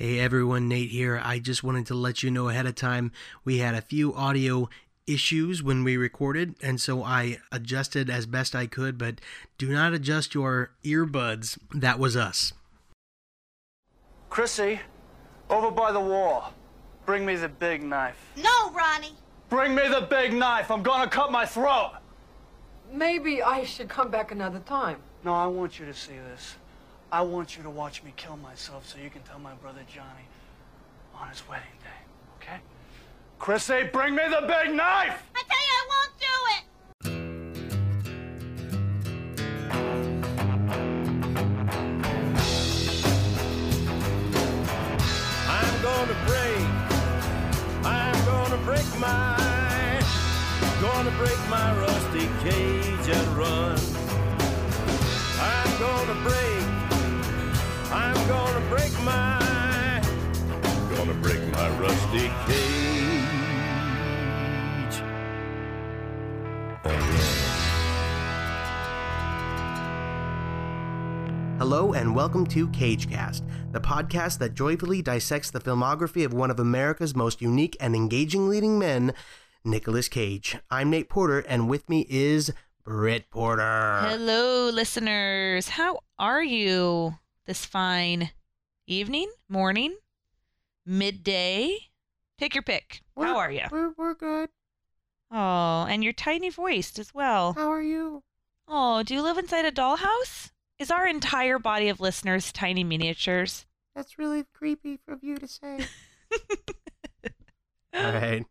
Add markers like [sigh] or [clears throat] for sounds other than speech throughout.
Hey everyone, Nate here. I just wanted to let you know ahead of time we had a few audio issues when we recorded, and so I adjusted as best I could, but do not adjust your earbuds. That was us. Chrissy, over by the wall. Bring me the big knife. No, Ronnie. Bring me the big knife. I'm gonna cut my throat. Maybe I should come back another time. No, I want you to see this. I want you to watch me kill myself so you can tell my brother Johnny on his wedding day, okay? Chrissy, bring me the big knife! I tell you, I won't do it. I'm gonna break. I'm gonna break my. Gonna break my rusty cage and run. I'm gonna break. I'm gonna break my. Gonna break my rusty cage. And. Hello and welcome to CageCast, the podcast that joyfully dissects the filmography of one of America's most unique and engaging leading men, Nicolas Cage. I'm Nate Porter, and with me is Britt Porter. Hello, listeners. How are you this fine evening, morning, midday? Pick your pick. How are you? We're, we're good. Oh, and your tiny voice as well. How are you? Oh, do you live inside a dollhouse? Is our entire body of listeners tiny miniatures? That's really creepy of you to say. [laughs] All right.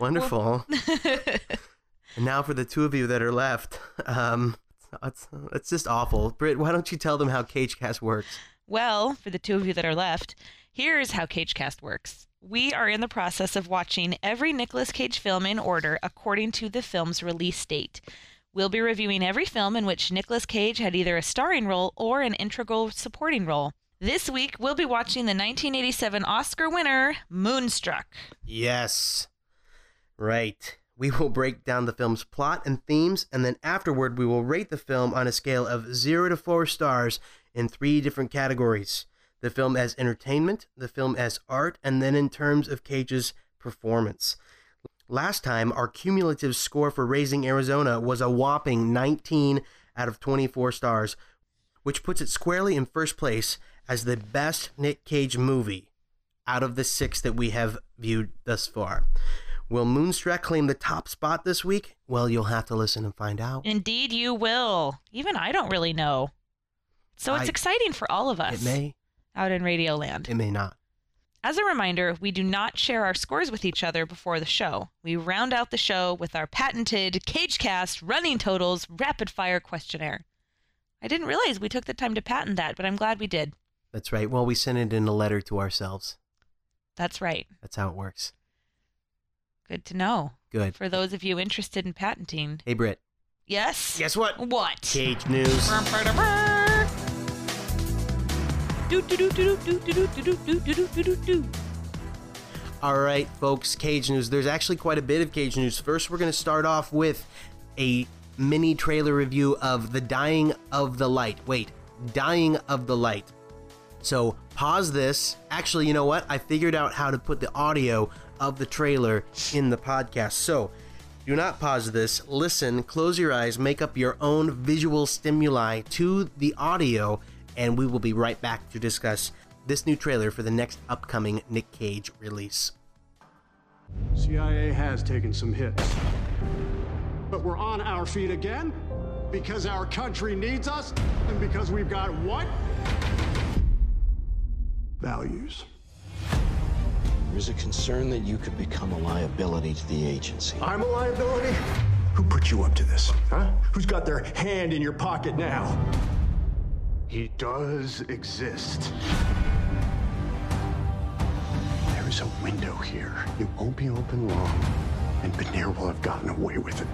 Wonderful. [laughs] and now for the two of you that are left. Um, it's, it's just awful. Britt, why don't you tell them how CageCast works? Well, for the two of you that are left, here's how CageCast works. We are in the process of watching every Nicolas Cage film in order according to the film's release date. We'll be reviewing every film in which Nicolas Cage had either a starring role or an integral supporting role. This week, we'll be watching the 1987 Oscar winner, Moonstruck. Yes. Right. We will break down the film's plot and themes, and then afterward, we will rate the film on a scale of 0 to 4 stars in three different categories the film as entertainment, the film as art, and then in terms of Cage's performance. Last time, our cumulative score for Raising Arizona was a whopping 19 out of 24 stars, which puts it squarely in first place as the best Nick Cage movie out of the six that we have viewed thus far. Will Moonstruck claim the top spot this week? Well, you'll have to listen and find out. Indeed, you will. Even I don't really know. So it's I- exciting for all of us It may, out in Radio Land. it may not. As a reminder, we do not share our scores with each other before the show. We round out the show with our patented CageCast running totals rapid fire questionnaire. I didn't realize we took the time to patent that, but I'm glad we did. That's right. Well, we sent it in a letter to ourselves. That's right. That's how it works. Good to know. Good. For those of you interested in patenting. Hey, Britt. Yes? Guess what? What? Cage News. All right, folks, Cage News. There's actually quite a bit of Cage News. First, we're going to start off with a mini trailer review of The Dying of the Light. Wait, Dying of the Light. So pause this. Actually, you know what? I figured out how to put the audio of the trailer in the podcast. So, do not pause this. Listen, close your eyes, make up your own visual stimuli to the audio, and we will be right back to discuss this new trailer for the next upcoming Nick Cage release. CIA has taken some hits. But we're on our feet again because our country needs us and because we've got what? Values. There's a concern that you could become a liability to the agency. I'm a liability? Who put you up to this? Huh? Who's got their hand in your pocket now? He does exist. There is a window here. It won't be open long, and Banir will have gotten away with it.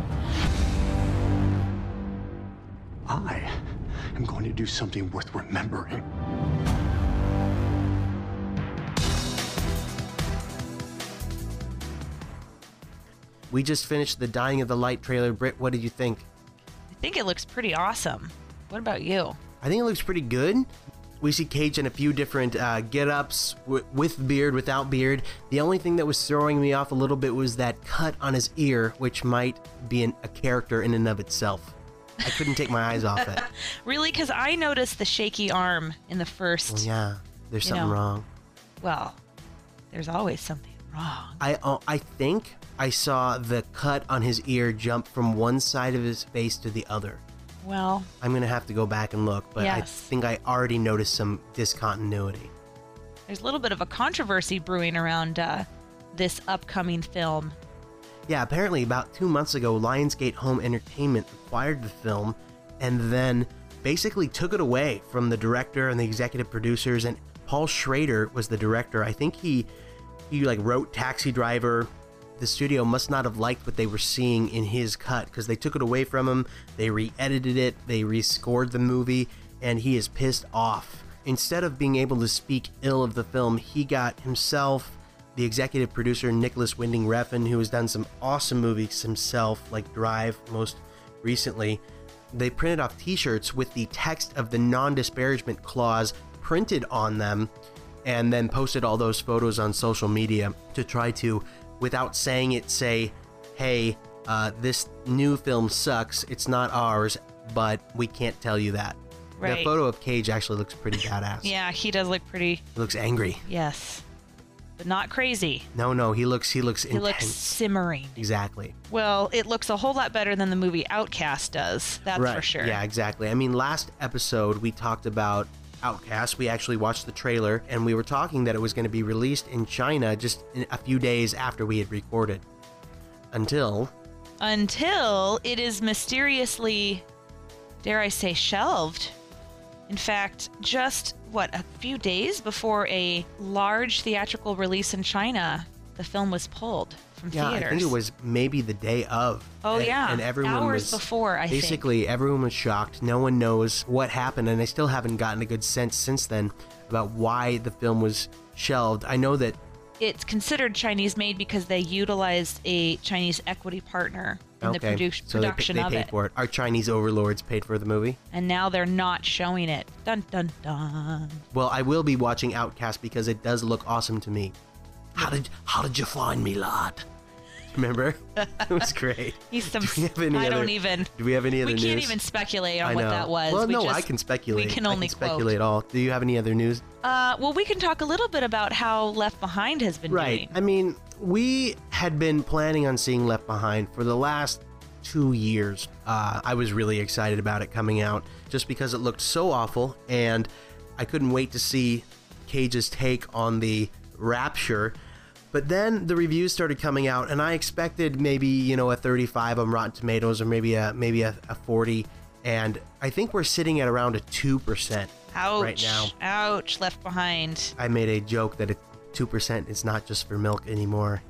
I am going to do something worth remembering. We just finished the Dying of the Light trailer. Britt, what did you think? I think it looks pretty awesome. What about you? I think it looks pretty good. We see Cage in a few different uh, get-ups w- with beard, without beard. The only thing that was throwing me off a little bit was that cut on his ear, which might be an, a character in and of itself. I couldn't take my eyes off it. [laughs] Really? Because I noticed the shaky arm in the first. Well, yeah, there's something know. wrong. Well, there's always something wrong. I uh, I think I saw the cut on his ear jump from one side of his face to the other. Well, I'm gonna have to go back and look, but I think I already noticed some discontinuity. there's a little bit of a controversy brewing around uh, this upcoming film. Yeah, apparently about two months ago, Lionsgate Home Entertainment acquired the film and then basically took it away from the director and the executive producers. And Paul Schrader was the director. I think he he like wrote Taxi Driver. The studio must not have liked what they were seeing in his cut because they took it away from him. They re-edited it. They rescored the movie, and he is pissed off. Instead of being able to speak ill of the film, he got himself the executive producer Nicolas Winding Refn, who has done some awesome movies himself, like Drive most recently. They printed off T-shirts with the text of the non-disparagement clause printed on them, and then posted all those photos on social media to try to, without saying it, say, "Hey, uh, this new film sucks. It's not ours, but we can't tell you that." Right. The photo of Cage actually looks pretty badass. [laughs] Yeah, he does look pretty. He looks angry. Yes, but not crazy. No, no, he looks he looks He intense. looks simmering. exactly. Well, it looks a whole lot better than the movie Outcast does. That's right. for sure. Yeah, exactly. I mean, last episode we talked about Outcast. We actually watched the trailer and we were talking that it was going to be released in China just in a few days after we had recorded. Until Until it is mysteriously, dare I say, shelved. In fact, just what a few days before a large theatrical release in China, the film was pulled from yeah, theaters. I think it was maybe the day of. Oh, And- yeah. and everyone Hours was before, I think. basically everyone was shocked. No one knows what happened, and I still haven't gotten a good sense since then about why the film was shelved. I know that It's considered Chinese made because they utilized a Chinese equity partner in the okay, produ- so they, production they of paid it. for it. Our Chinese overlords paid for the movie. And now they're not showing it. Dun dun dun. Well, I will be watching Outcast because it does look awesome to me. How did How did you find me, lad? Remember? it was [laughs] great. He's some. Do we have any I other- don't even. Do we have any other news? We can't even speculate on what that was. Well, we no, just, I can speculate. We can only I can speculate all. Do you have any other news? Uh, well, we can talk a little bit about how Left Behind has been Right. doing. I mean, we had been planning on seeing Left Behind for the last two years. Uh, I was really excited about it coming out just because it looked so awful, and I couldn't wait to see Cage's take on the Rapture. But then the reviews started coming out, and I expected maybe you know a 35 on Rotten Tomatoes or maybe a maybe a, a 40, and I think we're sitting at around a two percent Ouch. right now. Ouch. Left Behind. I made a joke that two percent is not just for milk anymore.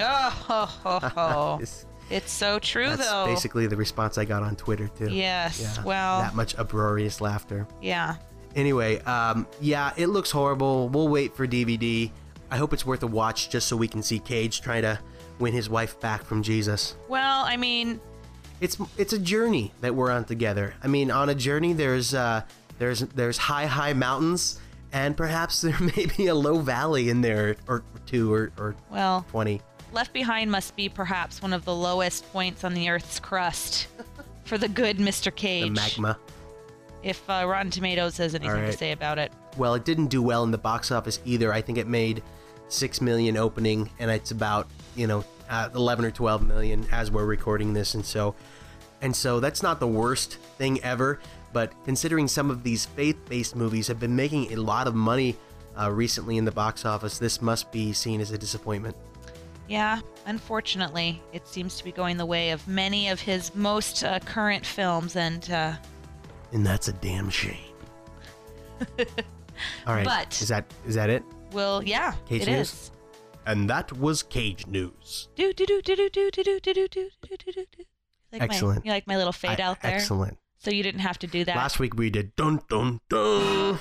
Oh, ho, ho, ho. It's- it's so true, That's though. basically the response I got on Twitter too. Yes, Yeah, well- that much uproarious laughter. yeah. Anyway, um, yeah, it looks horrible. We'll wait for DVD. I hope it's worth a watch just so we can see Cage trying to win his wife back from Jesus. Well, I mean, It's it's a journey that we're on together. I mean, on a journey, there's uh, there's there's high high mountains, and perhaps [laughs] there may be a low valley in there, or two, or or well, twenty. Left Behind must be perhaps one of the lowest points on the Earth's crust for the good Mr. The Cage. magma. If uh, Rotten Tomatoes has anything to say about it. well it didn't do well in the box office either i think it made 6 million opening and it's about you know uh, 11 or 12 million as we're recording this and so and so that's not the worst thing ever but considering some of these faith-based movies have been making a lot of money uh, recently in the box office this must be seen as a disappointment. Yeah, unfortunately, it seems to be going the way of many of his most uh, current films, and uh, and that's a damn shame. [laughs] All right But- is that is that it well, yeah, Cage it news? is. and that was cage news Do do do do do do do do do do do do. Like Excellent. My, you like my little fade I- out there? excellent So you didn't have to do that. last week we did dun dun dun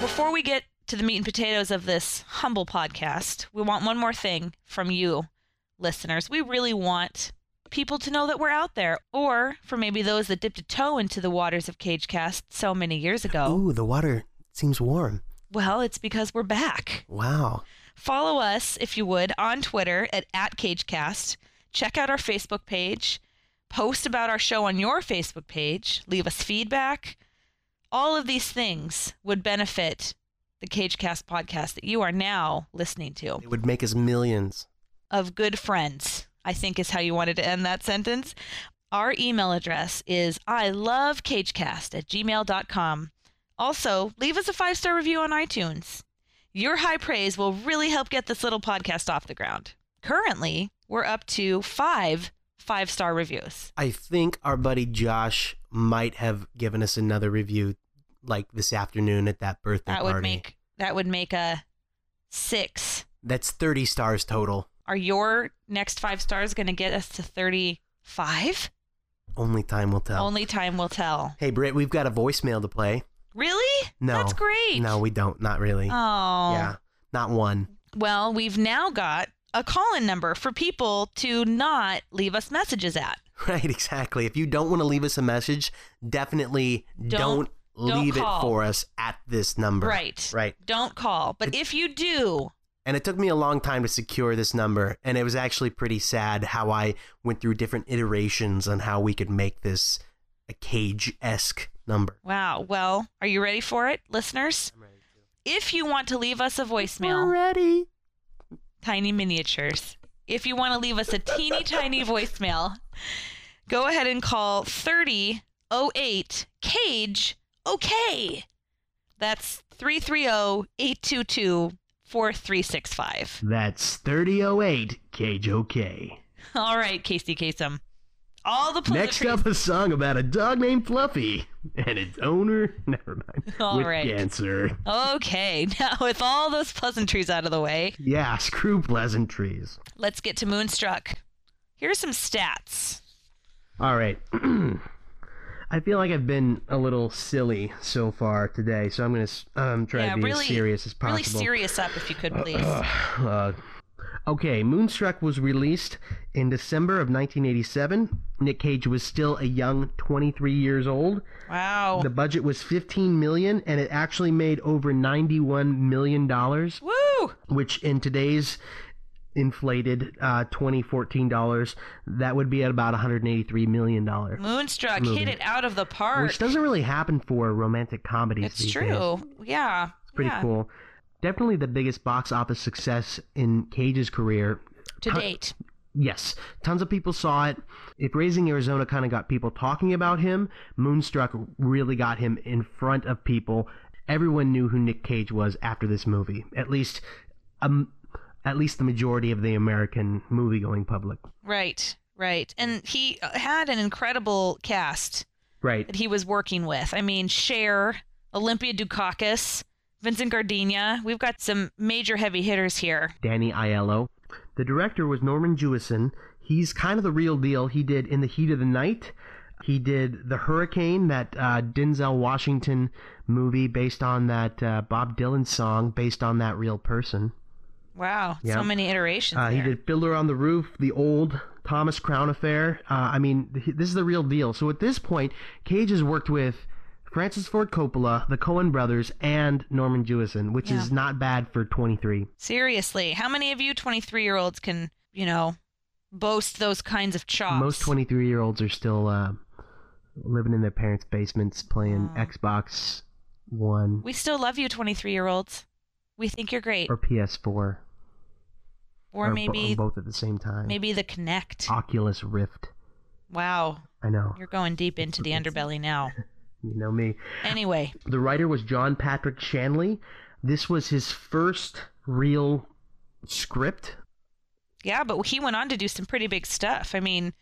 Before we get to the meat and potatoes of this humble podcast, we want one more thing from you, listeners. We really want people to know that we're out there, or for maybe those that dipped a toe into the waters of CageCast so many years ago. Ooh, the water seems warm. Well, it's because we're back. Wow. Follow us, if you would, on Twitter at, at CageCast. Check out our Facebook page. Post about our show on your Facebook page. Leave us feedback. All of these things would benefit the CageCast podcast that you are now listening to. It would make us millions. Of good friends, I think is how you wanted to end that sentence. Our email address is I love cagecast at gmail.com. Also, leave us a five star review on iTunes. Your high praise will really help get this little podcast off the ground. Currently, we're up to five five star reviews. I think our buddy Josh might have given us another review like this afternoon at that birthday That would party. make that would make a six. That's 30 stars total. Are your next five stars going to get us to thirty five? Only time will tell. Only time will tell. Hey, Britt, we've got a voicemail to play. Really? No. That's great. No, we don't. Not really. Oh. Yeah, not one. Well, we've now got a call in number for people to not leave us messages at. [laughs] Right, exactly. If you don't want to leave us a message, definitely don't, Don't- don't leave it for us at this number. Right. Right. Don't call. But if you do, And it took me a long time to secure this number, and it was actually pretty sad how I went through different iterations on how we could make this a cage esque number. wow. Well, are you ready for it, listeners? If you want to leave us a voicemail, ready. tiny miniatures. If you want to leave us a teeny [laughs] tiny voicemail, go ahead and call 3008 Cage OK. That's 330 822 4365. That's 3008 Cage OK. All right, Casey Kasem. All the Next up, a song about a dog named Fluffy and its owner. [laughs] Never mind. All with right. cancer. Okay, [laughs] now with all those pleasantries out of the way, Yeah, screw pleasantries. let's get to Moonstruck. Here's some stats. All right. [clears throat] I feel like I've been a little silly so far today, so I'm gonna um, try yeah, to be really, as serious as possible. really serious up if you could, please. Uh, okay, Moonstruck was released in December of 1987. Nick Cage was still a young 23 years old. wow. The budget was 15 million, and it actually made over 91 million dollars, Woo! which in today's inflated uh, 2014 dollars, that would be at about 183 million dollars. Moonstruck movie. hit it out of the park. Which doesn't really happen for romantic comedies. it's these true. days. Yeah. It's pretty yeah. cool. Definitely the biggest box office success in Cage's career. To Ton- date. Yes, tons of people saw it. If Raising Arizona kind of got people talking about him, Moonstruck really got him in front of people. Everyone knew who Nick Cage was after this movie. At least, um, at least the majority of the American movie-going public. Right. Right. And he uh, had an incredible cast Right. that he was working with. I mean, Cher, Olympia Dukakis, Vincent Gardenia. We've got some major heavy hitters here. Danny Aiello. The director was Norman Jewison. He's kind of the real deal. He did In the Heat of the Night. He did The Hurricane, that uh, Denzel Washington movie based on that uh, Bob Dylan song, based on that real person. Wow. Yeah. So many iterations. Uh, he did Fiddler on the Roof, the old Thomas Crown Affair. Uh, I mean, this is the real deal. So at this point, Cage has worked with Francis Ford Coppola, the Coen brothers, and Norman Jewison, which is not bad for 23. Seriously, how many of you 23 year olds can, you know, boast those kinds of chops? Most 23 year olds are still uh, living in their parents' basements playing Xbox One We still love you, 23 year olds. We think you're great. or PS4. Or, bo- maybe both at the same time. maybe the Kinect. Oculus Rift. Wow. I know. You're going deep into the [laughs] underbelly now. You know me. Anyway, The writer was John Patrick Shanley. This was his first real script. yeah, but he went on to do some pretty big stuff. I mean,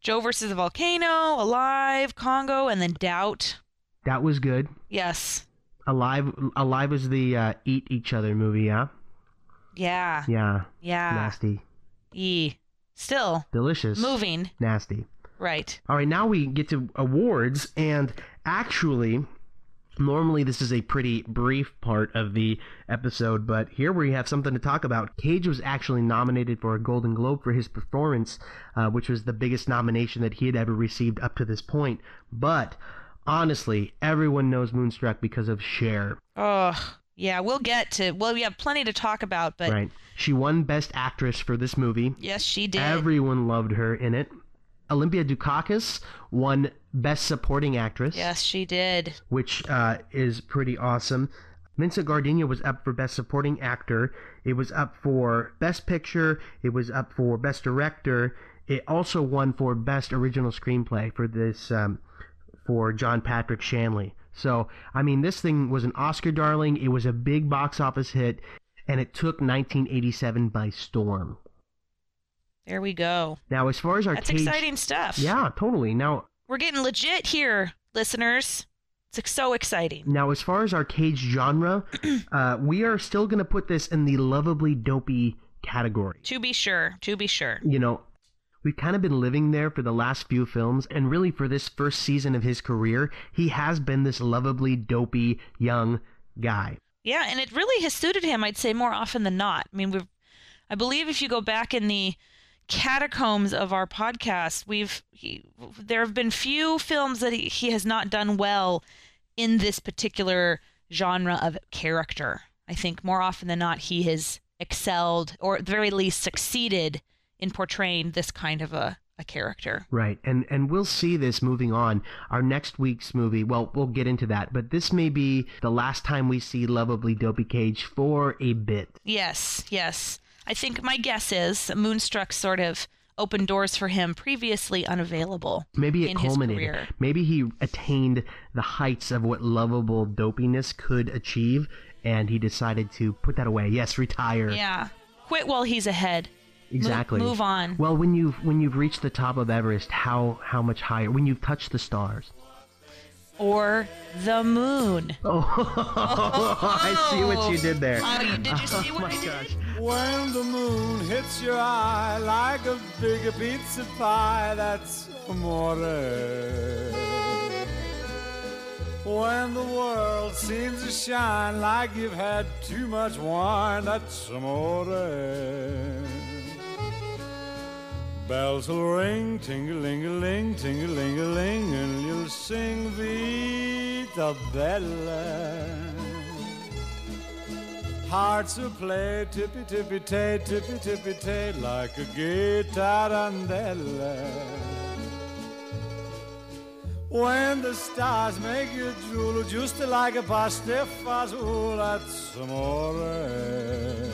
Joe versus the Volcano, Alive, Congo, and then Doubt. That was good. Yes. Alive Alive was the uh, eat each other movie, yeah? Yeah. Yeah. Yeah. Nasty. E. Still Delicious. moving. Nasty. Right. All right, now we get to awards, and actually, Normally, this is a pretty brief part of the episode, but here we have something to talk about. Cage was actually nominated for a Golden Globe for his performance, uh, which was the biggest nomination that he had ever received up to this point. But honestly, everyone knows Moonstruck because of Cher. Oh, yeah, we'll get to. Well, we have plenty to talk about, but right? She won Best Actress for this movie. yes, she did. Everyone loved her in it. Olympia Dukakis won Best Supporting Actress. yes, she did. which uh, is pretty awesome. Vincent Gardenia was up for Best Supporting Actor. It was up for Best Picture. It was up for Best Director. It also won for Best Original Screenplay for this um, for John Patrick Shanley. So I mean, this thing was an Oscar darling. It was a big box office hit, and it took 1987 by storm. There we go. Now, as far as our That's cage, exciting stuff. yeah, totally. Now, We're getting legit here, listeners. It's so exciting. Now, as far as our cage genre, [clears throat] uh, we are still going to put this in the lovably dopey category. To be sure. To be sure. You know, we've kind of been living there for the last few films, and really for this first season of his career, he has been this lovably dopey young guy. Yeah, and it really has suited him, I'd say, more often than not. I mean, we've, I believe if you go back in the catacombs of our podcast, we've, he, there have been few films that he, he has not done well in this particular genre of character. I think more often than not, he has excelled, or at the very least, succeeded in portraying this kind of a, a character. Right, and and we'll see this moving on. Our next week's movie, well, we'll get into that, but this may be the last time we see lovably dopey Cage for a bit. Yes, yes. I think my guess is Moonstruck sort of opened doors for him previously unavailable. Maybe it in his culminated. career. Maybe he attained the heights of what lovable dopiness could achieve, and he decided to put that away. Yes, retire. Yeah. Quit while he's ahead. Mo- exactly. move on. Well, when you've when you've reached the top of Everest, how how much higher? When you've touched the stars. Or the moon. Oh, [laughs] I see what you did there. Oh, you, did you see Oh what my I did? gosh. When the moon hits your eye like a big pizza pie, that's amore. When the world seems to shine like you've had too much wine, that's amore. Bells will ring, ting-a-ling-a-ling, ting-a-ling-a-ling, and you'll sing Vita Bella. Hearts will play tippy tippy tay, tippy tippy tay, like a gay tarantella. When the stars make you drool, just like a pasta fazool, that's amore.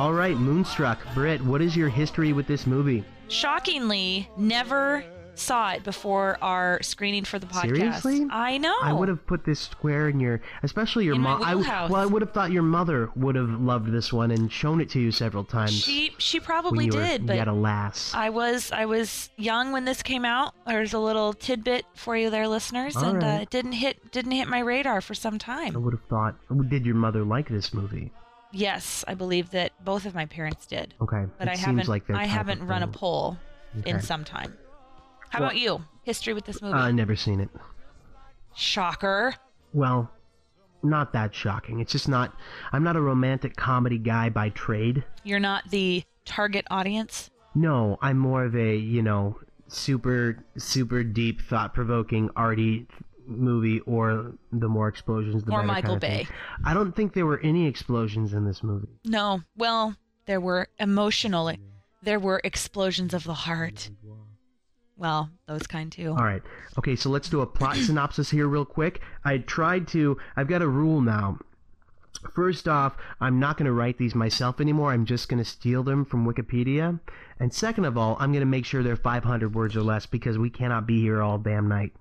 All right, Moonstruck. Britt, what is your history with this movie? Shockingly, never saw it before our screening for the podcast. Seriously? I know. I would have put this square in your, especially your mom. I, well, I would have thought your mother would have loved this one and shown it to you several times. She she probably did, but yet a lass. I was I was young when this came out. There's a little tidbit for you there, listeners, All and uh, it didn't hit didn't hit my radar for some time. I would have thought. Did your mother like this movie? Yes, I believe that both of my parents did, Okay, but it I seems haven't like I haven't run a poll in some time. How Well- about you? History with this movie? I uh, never seen it. Shocker. Well, not that shocking. It's just not. I'm not a romantic comedy guy by trade. You're not the target audience. No, I'm more of a you know super super deep thought provoking arty movie or the more explosions the Or better Michael kind of thing. Bay. I don't think there were any explosions in this movie. No. Well, there were emotional. There were explosions of the heart. Well, those kind too. All right. Okay, so let's do a plot [clears throat] synopsis here real quick. I tried to I've got a rule now. First off, I'm not going to write these myself anymore. I'm just going to steal them from Wikipedia. And second of all, I'm going to make sure they're 500 words or less because we cannot be here all damn night.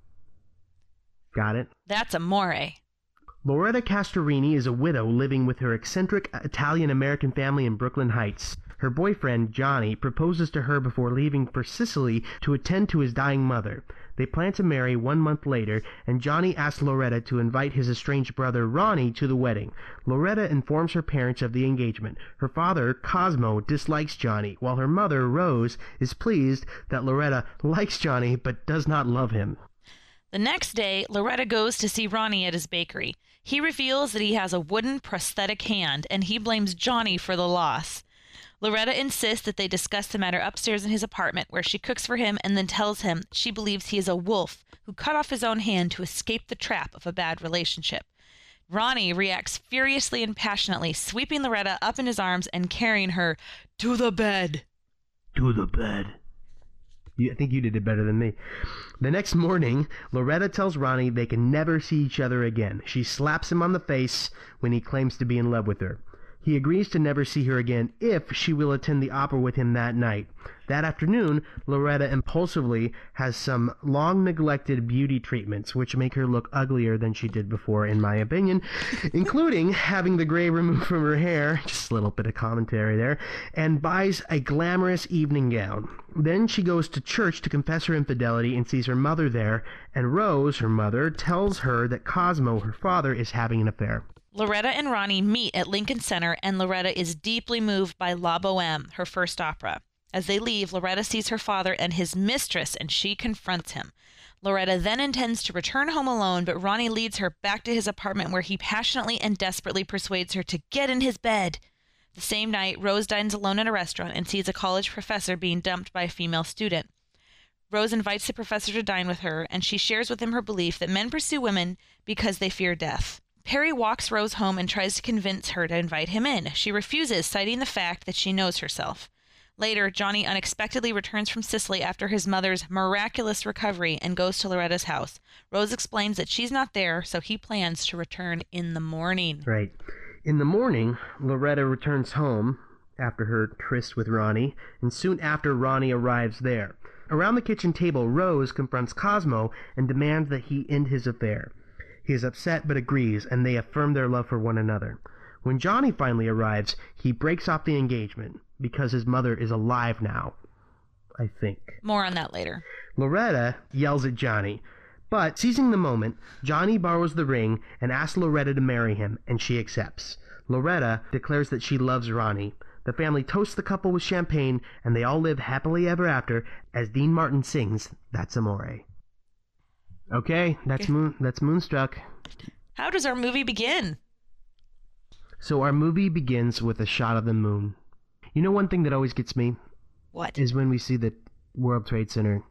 Got it? That's amore. Loretta Castorini is a widow living with her eccentric Italian American family in Brooklyn Heights. Her boyfriend, Johnny, proposes to her before leaving for Sicily to attend to his dying mother. They plan to marry one month later, and Johnny asks Loretta to invite his estranged brother Ronnie to the wedding. Loretta informs her parents of the engagement. Her father, Cosmo, dislikes Johnny, while her mother, Rose, is pleased that Loretta likes Johnny but does not love him. The next day, Loretta goes to see Ronnie at his bakery. He reveals that he has a wooden prosthetic hand, and he blames Johnny for the loss. Loretta insists that they discuss the matter upstairs in his apartment, where she cooks for him and then tells him she believes he is a wolf who cut off his own hand to escape the trap of a bad relationship. Ronnie reacts furiously and passionately, sweeping Loretta up in his arms and carrying her to the bed. To the bed. You, I think you did it better than me. The next morning, Loretta tells Ronnie they can never see each other again. She slaps him on the face when he claims to be in love with her. He agrees to never see her again if she will attend the opera with him that night. That afternoon, Loretta impulsively has some long neglected beauty treatments which make her look uglier than she did before, in my opinion, [laughs] including having the gray removed [laughs] from her hair, just a little bit of commentary there, and buys a glamorous evening gown. Then she goes to church to confess her infidelity and sees her mother there, and Rose, her mother, tells her that Cosmo, her father, is having an affair. Loretta and Ronnie meet at Lincoln Center, and Loretta is deeply moved by La Boheme, her first opera. As they leave, Loretta sees her father and his mistress, and she confronts him. Loretta then intends to return home alone, but Ronnie leads her back to his apartment where he passionately and desperately persuades her to get in his bed. The same night, Rose dines alone at a restaurant and sees a college professor being dumped by a female student. Rose invites the professor to dine with her, and she shares with him her belief that men pursue women because they fear death. Perry walks Rose home and tries to convince her to invite him in. She refuses, citing the fact that she knows herself. Later, Johnny unexpectedly returns from Sicily after his mother's miraculous recovery and goes to Loretta's house. Rose explains that she's not there, so he plans to return in the morning. Right. In the morning, Loretta returns home after her tryst with Ronnie, and soon after Ronnie arrives there. Around the kitchen table, Rose confronts Cosmo and demands that he end his affair. He is upset but agrees, and they affirm their love for one another. When Johnny finally arrives, he breaks off the engagement because his mother is alive now. I think. More on that later. Loretta yells at Johnny, but seizing the moment, Johnny borrows the ring and asks Loretta to marry him, and she accepts. Loretta declares that she loves Ronnie. The family toasts the couple with champagne, and they all live happily ever after as Dean Martin sings That's Amore. Okay, that's moon that's Moonstruck. How does our movie begin? So our movie begins with a shot of the moon. You know one thing that always gets me What? is when we see the World Trade Center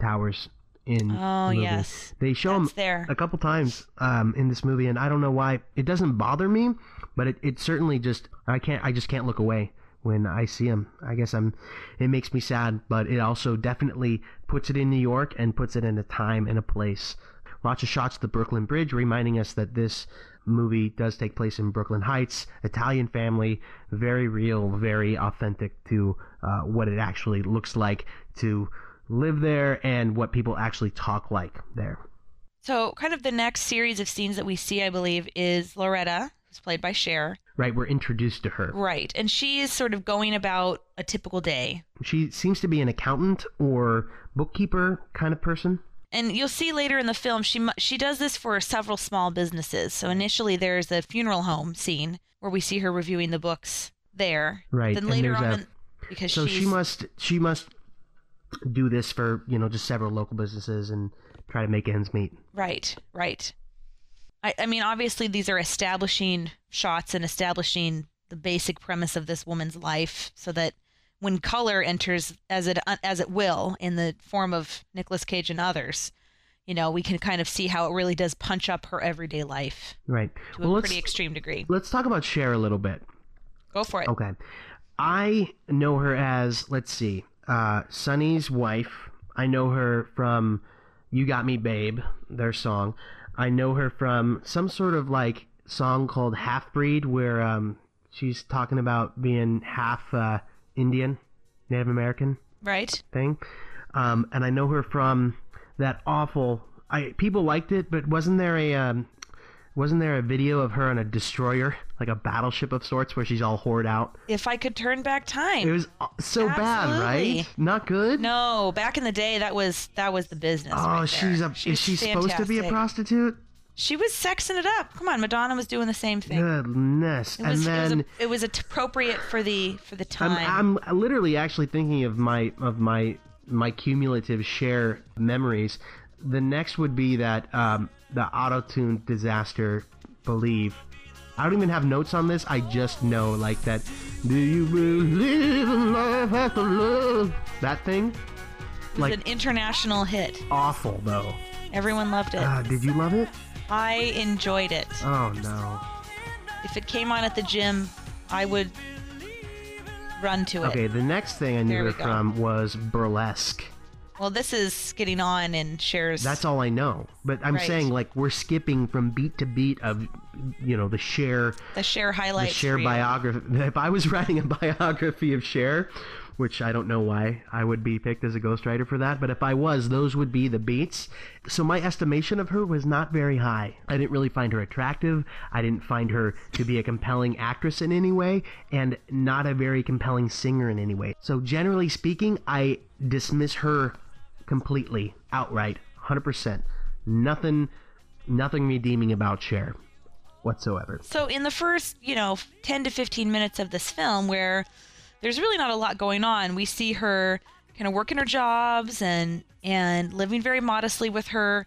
towers in Oh, the yes. They show That's them there. a couple times um, in this movie, and I don't know why. It doesn't bother me, but it, it certainly just I can't I just can't look away when I see them. I guess I'm it makes me sad, but it also definitely puts it in New York and puts it in a time and a place. Lots of shots of the Brooklyn Bridge, reminding us that this movie does take place in Brooklyn Heights. Italian family, very real, very authentic to uh, what it actually looks like to live there and what people actually talk like there. So, kind of the next series of scenes that we see, I believe, is Loretta, who's played by Cher. Right, we're introduced to her. Right. And she is sort of going about a typical day. She seems to be an accountant or bookkeeper kind of person. And you'll see later in the film, she she does this for several small businesses. So initially, there's a funeral home scene where we see her reviewing the books there. Right, Then later on, a- in- because So she's she must she must do this for you know just several local businesses and try to make ends meet. Right, right. I, I mean, obviously, these are establishing shots and establishing the basic premise of this woman's life, so that when color enters, as it as it will, in the form of Nicolas Cage and others, you know, we can kind of see how it really does punch up her everyday life Right. to well, a let's pretty extreme degree. let's talk about Cher a little bit. Go for it. Okay. I know her as let's see, uh, Sonny's wife. I know her from "You Got Me, Babe," their song. I know her from some sort of like song called Half Breed where um, she's talking about being half uh, Indian, Native American Right? thing. Um, and I know her from that awful. I people liked it, but wasn't there a um, wasn't there a video of her on a destroyer, like a battleship of sorts, where she's all hoard out? If I could turn back time. It was uh, so bad, right? Not good. no, back in the day, that was that was the business. Oh, right she's a. Is she supposed to be a prostitute? She was sexing it up. Come on, Madonna was doing the same thing. Goodness. It was, and it was, then a- it was appropriate for the for the time. I'm, I'm literally actually thinking of my of my my cumulative Cher memories. The next would be that um, the auto tune disaster. Believe. I don't even have notes on this. I just know like that. Do you believe in love after love? That thing. it was like an international hit. awful though. Everyone loved it. Uh, did you love it? I enjoyed it. Oh no. If it came on at the gym, I would run to it. Okay, the next thing I knew There we her go. from was burlesque. Well, this is getting on and shares. That's all I know. But I'm Right. saying like we're skipping from beat to beat of you know the Cher the Cher highlights. the Cher biography. [laughs] If I was writing a [laughs] biography of Cher, which I don't know why I would be picked as a ghostwriter for that, but if I was, those would be the beats. So my estimation of her was not very high. I didn't really find her attractive. I didn't find her to be a compelling actress in any way, and not a very compelling singer in any way. So generally speaking, I dismiss her completely, outright, 100%. Nothing, nothing redeeming about Cher whatsoever. So in the first, you know, 10 to 15 minutes of this film where there's really not a lot going on, we see her kind of working her jobs and and living very modestly with her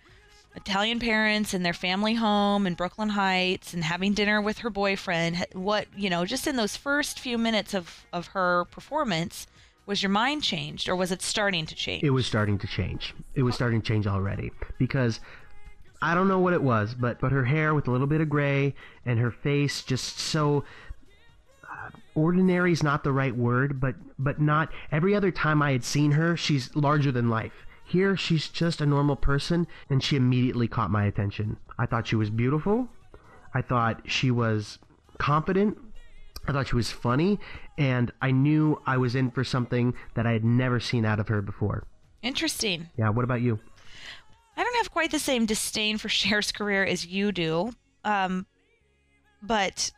Italian parents and their family home in Brooklyn Heights and having dinner with her boyfriend. What, you know, just in those first few minutes of of her performance, was your mind changed or was it starting to change? it was starting to change. It was starting to change already because I don't know what it was, but but her hair with a little bit of gray and her face just so uh, ordinary is not the right word, but but not every other time I had seen her, she's larger than life. Here, she's just a normal person, and she immediately caught my attention. I thought she was beautiful. I thought she was confident. I thought she was funny, and I knew I was in for something that I had never seen out of her before. Interesting. Yeah, what about you? I don't have quite the same disdain for [laughs] Cher's career as you do. Um, but,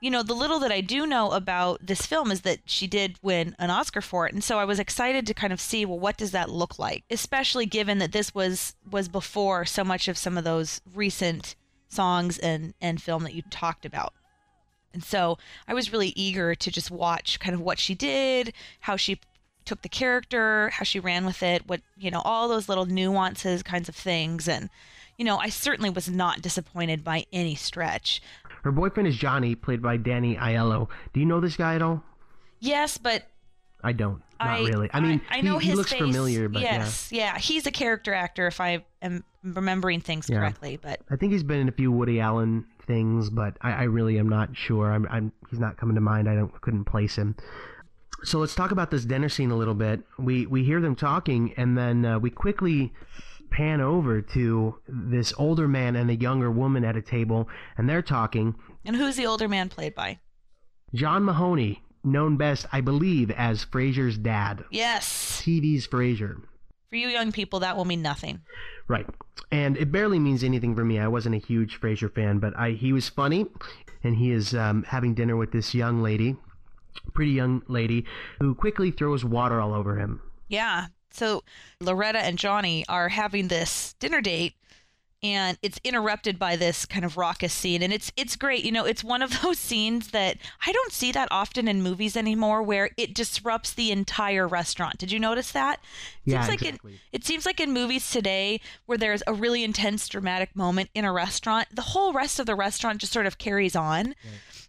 you know, the little that I do know about this film is that she did win an Oscar for it. And so I was excited to kind of see, well, what does that look like? Especially given that this was was before so much of some of those recent songs and, and film that you talked about. And so I was really eager to just watch kind of what she did, how she took the character, how she ran with it, what, you know, all those little nuances kinds of things. And, you know, I certainly was not disappointed by any stretch. Her boyfriend is Johnny, played by Danny Aiello. Do you know this guy at all? Yes, but I don't. Not I really. I mean, I, I know he, his he looks face. familiar, but yes, yeah. he's a character actor if I am remembering things Yeah. correctly. But. I think he's been in a few Woody Allen things, but I, I really am not sure. I'm, I'm he's not coming to mind. I don't couldn't place him. So let's talk about this dinner scene a little bit. We we hear them talking, and then uh, we quickly pan over to this older man and a younger woman at a table, and they're talking. and who's the older man played by? John Mahoney, known best, I believe, as Frasier's dad. Yes. TV's Frasier. For you young people, that will mean nothing. Right. And it barely means anything for me. I wasn't a huge Frasier fan, but I he was funny, and he is um, having dinner with this young lady, pretty young lady, who quickly throws water all over him. Yeah. So Loretta and Johnny are having this dinner date and it's interrupted by this kind of raucous scene and it's it's great. You know, it's one of [laughs] those scenes that I don't see that often in movies anymore where it disrupts the entire restaurant. Did you notice that? It Yeah, seems like exactly. in, it seems like in movies today where there's a really intense dramatic moment in a restaurant, the whole rest of the restaurant just sort of carries on.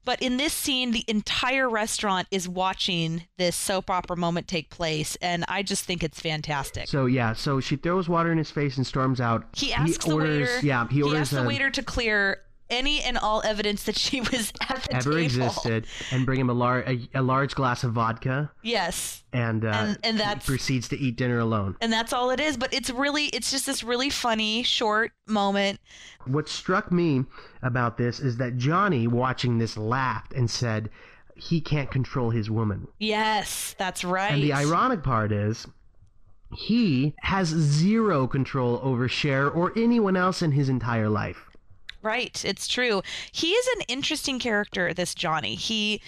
But in this scene, the entire restaurant is watching this soap opera moment take place, and I just think it's fantastic. So yeah, so she throws water in his face and storms out. he asks the orders, waiter. Yeah, he orders asks the waiter to clear any and all evidence that she [laughs] was at the Ever table. existed, and bring him a, lar- a, a large glass of vodka, Yes. and uh, And- and he that's- proceeds to eat dinner alone. And that's all it is. But it's really, it's just this really funny, short moment. What struck me about this is that Johnny, watching this, laughed and said, "He can't control his woman." Yes, that's right. And the ironic part is, he has zero control over Cher or anyone else in his entire life. Right, it's true. He is an interesting character, this Johnny. He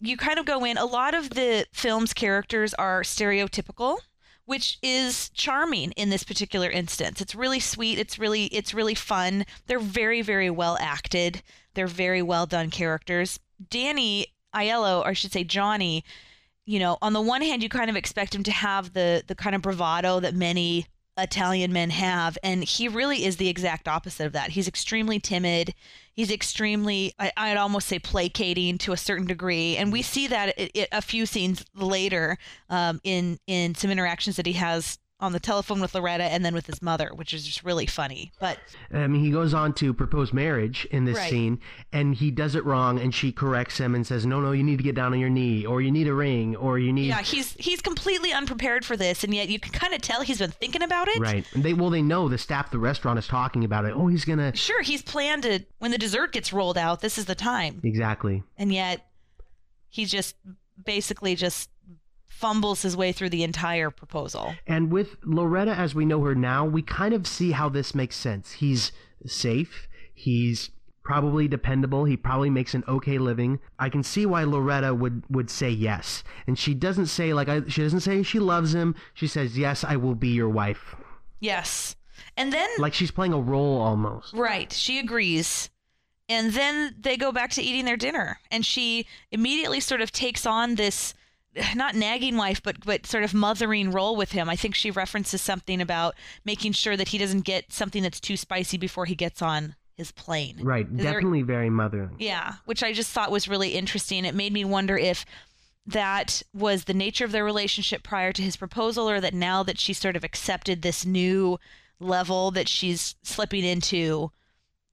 you kind of go in a lot of the film's characters are stereotypical, which is charming in this particular instance. It's really sweet, it's really it's really fun. They're very very well acted. They're very well done characters. Danny Aiello, or I should say Johnny, you know, on the one hand you kind of expect him to have the the kind of bravado that many Italian men have. And he really is the exact opposite of that. He's extremely timid. He's extremely, I, I'd almost say, placating to a certain degree. And we see that a few scenes later um, in in some interactions that he has on the telephone with Loretta and then with his mother, which is just really funny. But I mean, he goes on to propose marriage in this Right. scene, and he does it wrong, and she corrects him and says, "No, no, you need to get down on your knee, or you need a ring, or you need." yeah, he's he's completely unprepared for this, and yet you can kind of tell he's been thinking about it. Right. And they well, they know the staff at the restaurant is talking about it. Oh, he's gonna. Sure, he's planned it. when the dessert gets rolled out. This is the time. Exactly. and yet he just basically just fumbles his way through the entire proposal. And with Loretta, as we know her now, we kind of see how this makes sense. He's safe. He's probably dependable. He probably makes an okay living. I can see why Loretta would would say yes. And she doesn't say like I, she doesn't say she loves him. She says yes, I will be your wife. Yes. And then Like she's playing a role almost. right, she agrees. And then they go back to eating their dinner and she immediately sort of takes on this not nagging wife but but sort of mothering role with him. I think she references something about making sure that he doesn't get something that's too spicy before he gets on his plane. Right. Is there- Definitely very motherly. Yeah, which I just thought was really interesting. It made me wonder if that was the nature of their relationship prior to his proposal, or that now that she sort of accepted this new level that she's slipping into,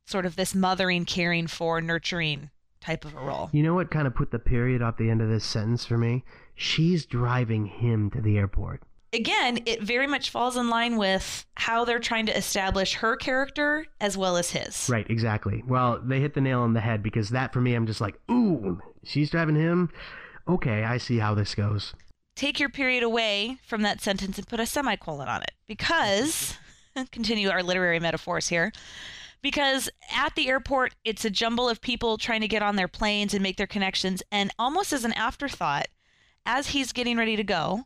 sort of this mothering, caring for, nurturing type of a role. You know what kind of put the period at the end of this sentence for me? She's driving him to the airport. Again, it very much falls in line with how they're trying to establish her character as well as his. Right, exactly. Well, they hit the nail on the head because that for me, I'm just like, ooh, she's driving him. Okay, I see how this goes. take your period away from that sentence and put a semicolon on it because [laughs] continue our literary metaphors here because at the airport it's a jumble of people trying to get on their planes and make their connections and almost as an afterthought as he's getting ready to go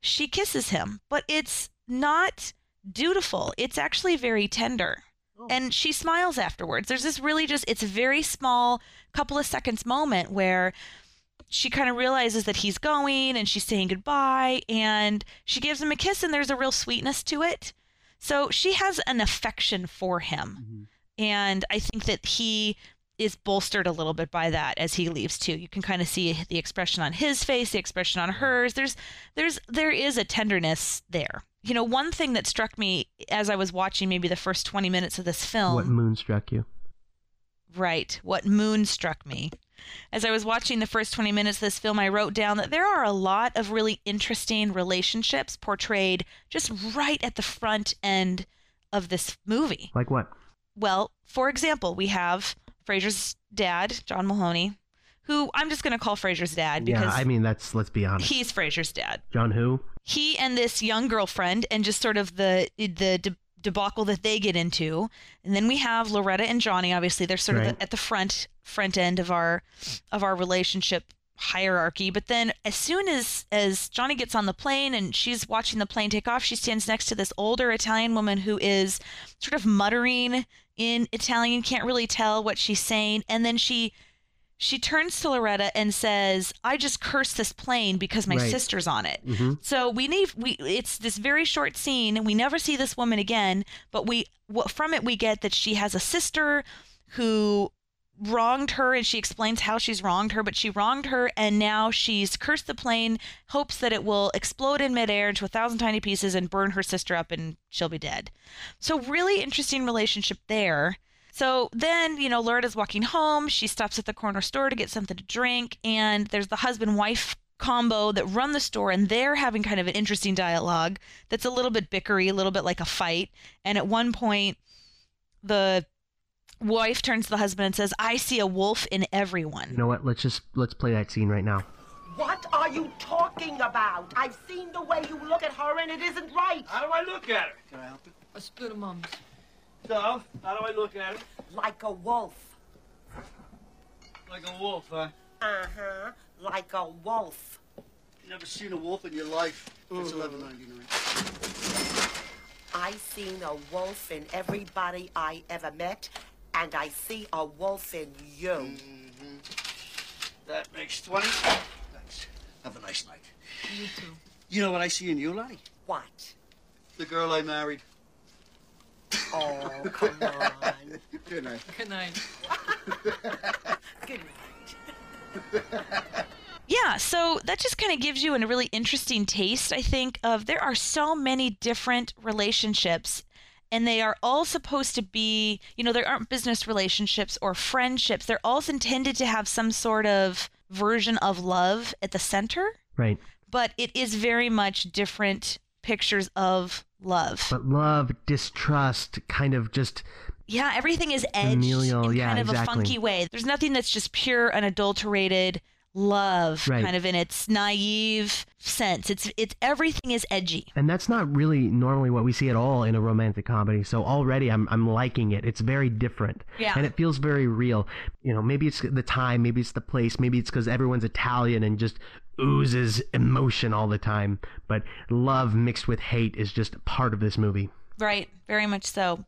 she kisses him but it's not dutiful. It's actually very tender. Oh. And she smiles afterwards. There's this really just it's a very small couple of seconds moment where she kind of realizes that he's going and she's saying goodbye and she gives him a kiss and there's a real sweetness to it. So she has an affection for him. Mm-hmm. And I think that he is bolstered a little bit by that as he leaves too. You can kind of see the expression on his face, the expression on hers. There's there's there is a tenderness there. You know, one thing that struck me as I was watching maybe the first 20 minutes of this film What moon struck you? Right. What moon struck me. As I was watching the first 20 minutes of this film, I wrote down that there are a lot of really interesting relationships portrayed just right at the front end of this movie. Like what? Well, for example, we have Frasier's dad, John Mahoney, who I'm just going to call Frasier's dad because Yeah, I mean, that's, let's be honest. he's Frasier's dad. John who? he and this young girlfriend and just sort of the the de- debacle that they get into. And then we have loretta and johnny obviously. They're sort of the, at the front front end of our of our relationship hierarchy. But then as soon as as johnny gets on the plane and she's watching the plane take off she stands next to this older italian woman who is sort of muttering in italian can't really tell what she's saying and then she she turns to Loretta and says, "I just cursed this plane because my Right. sister's on it." Mhm. So we need we it's this very short scene and we never see this woman again, but we what from it we get that she has a sister who wronged her and she explains how she's wronged her, but she wronged her and now she's cursed the plane, hopes that it will explode in midair into a thousand tiny pieces and burn her sister up and she'll be dead. So really interesting relationship there. So then, you know, Loretta's walking home. She stops at the corner store to get something to drink, and there's the husband wife combo that run the store, and they're having kind of an interesting dialogue that's a little bit bickery, a little bit like a fight. And at one point, the wife turns to the husband and says, I see a wolf in everyone. You know what? Let's just let's play that scene right now. What are you talking about? I've seen the way you look at her and it isn't right. How do I look at her? Can I help you? A spit of mums. So, how do I look at her? Like a wolf. Like a wolf, huh? Uh-huh. Like a wolf. Never seen a wolf in your life. It's eleven ninety nine. I seen a wolf in everybody I ever met, and I see a wolf in you. Mm-hmm. That makes twenty. Thanks. Have a nice night. You too. You know what I see in you, Lottie? What? The girl I married. Oh, [laughs] come on. Good night. Good night. [laughs] Good night. [laughs] Yeah, so that just kind of gives you a really interesting taste, I think, of there are so many different relationships and they are all supposed to be, you know, there aren't business relationships or friendships. They're all intended to have some sort of version of love at the center, Right. but it is very much different pictures of love. But love, distrust, kind of just Yeah, everything is edged Familial, in yeah, kind of exactly. a funky way. There's nothing that's just pure unadulterated love, Right. kind of in its naive sense. It's it's everything is edgy. and that's not really normally what we see at all in a romantic comedy. So already I'm I'm liking it. It's very different. Yeah. And it feels very real. You know, maybe it's the time, maybe it's the place, maybe it's cuz everyone's Italian and just oozes emotion all the time, but love mixed with hate is just part of this movie. Right, very much so.